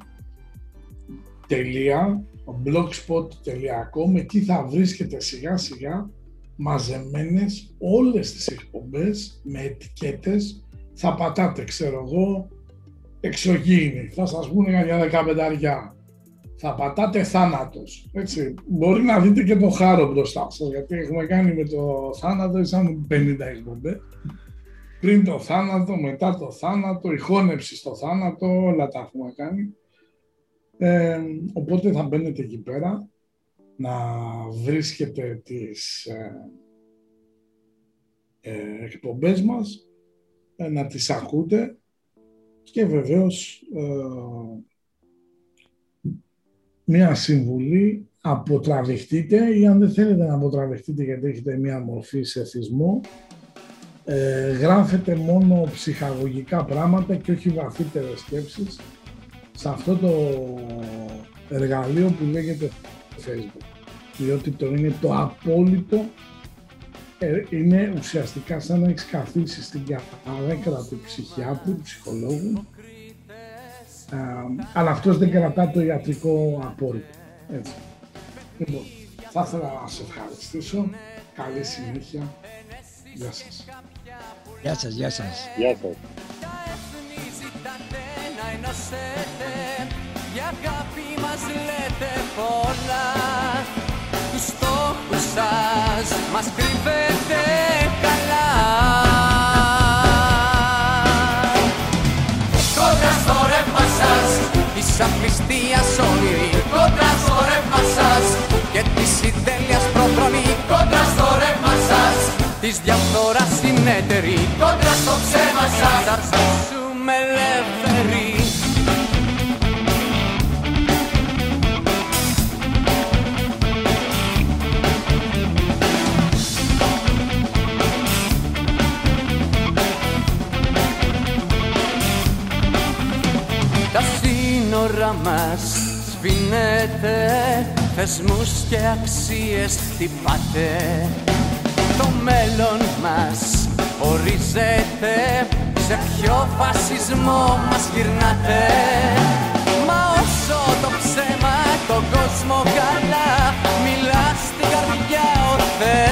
τελεία, blogspot.com, εκεί θα βρίσκετε σιγά σιγά μαζεμένες όλες τις εκπομπές με ετικέτες, θα πατάτε, ξέρω εγώ, εξωγήινη, θα σας πούνε για 15 αριά. Θα πατάτε θάνατος, έτσι. Μπορεί να δείτε και το χάρο μπροστά σας, γιατί έχουμε κάνει με το θάνατο σαν 50 εκπομπές. Πριν το θάνατο, μετά το θάνατο, η χώνεψη στο θάνατο, όλα τα έχουμε κάνει. Ε, οπότε θα μπαίνετε εκεί πέρα, να βρίσκετε τις ε, ε, εκπομπές μας, ε, να τις ακούτε και βεβαίως ε, μία συμβουλή αποτραβηχτείτε ή αν δεν θέλετε να αποτραβηχτείτε γιατί έχετε μία μορφή σε θυσμό ε, γράφετε μόνο ψυχαγωγικά πράγματα και όχι βαθύτερες σκέψεις σε αυτό το εργαλείο που λέγεται Facebook. Διότι το είναι το απόλυτο ε, είναι ουσιαστικά σαν να έχεις καθίσει στην καρέκλα του ψυχιάτρου, του ψυχολόγου Α, αλλά αυτός δεν κρατά το ιατρικό απόρριτο. Έτσι. Λοιπόν, θα ήθελα να σε ευχαριστήσω. Καλή συνέχεια. Γεια σας. Γεια σας, γεια σας. Γεια σας. Τα έθνη ζητάτε να ενώσετε Για αγάπη μας λέτε πολλά Τους στόχους σας μας κρύβετε καλά Της απληστίας όνειρη Κόντρα στο ρεύμα σας Και της συντέλειας προδρομή Κόντρα στο ρεύμα σας. Της διαφθοράς συνέτερη. Κόντρα στο ψέμα σας. Θα ζήσουμε ελεύθεροι Θεσμούς και αξίες χτυπάτε Το μέλλον μας ορίζεται Σε ποιο φασισμό μας γυρνάτε. Μα όσο το ψέμα τον κόσμο καλά Μιλά στην καρδιά ο Θεός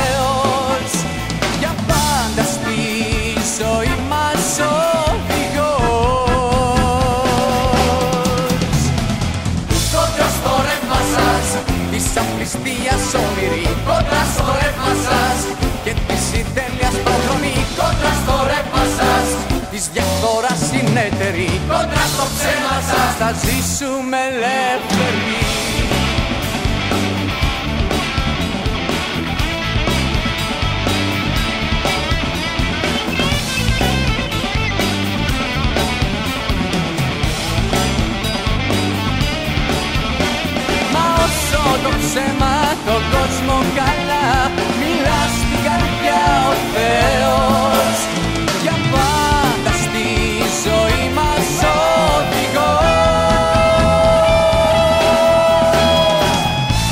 απληστίας όνειρη Κόντρα στο ρεύμα σας. Και της συντέλειας προδρομή Κόντρα στο ρεύμα σας. Της διαφθοράς συνέτερη Κόντρα στο ψέμα σας. Θα ζήσουμε ελεύθεροι το ψέμα το κόσμο καλά Μιλάς στην καρδιά ο Θεός. Για πάντα στη ζωή μας οδηγός.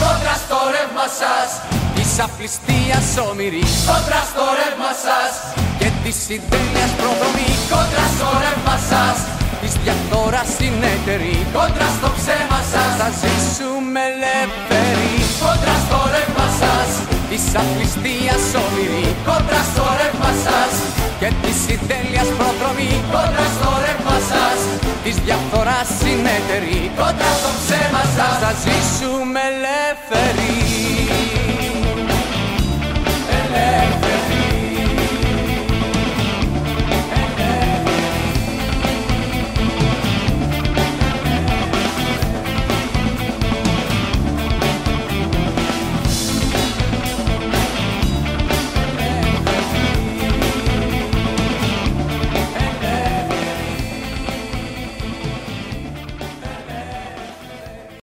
Κόντρα στο ρεύμα σας της απληστίας ομοιρή. Κόντρα στο ρεύμα σας και της συντέλειας προδομή. Κόντρα στο ρεύμα σας της διαφθοράς συνεταιρή. Κόντρα στο ψέμα σας. Θα ζήσουν με ελεύθερη. Κόντρα στο ρεύμα σας Της απληστίας όνειρη Κόντρα στο ρεύμα σας Και της συντέλειας προδρομή. Κόντρα στο ρεύμα σας Της διαφθοράς συνέτερη Κόντρα στο ψέμα σας Θα ζήσουμε ελεύθερη Ελεύθεροι.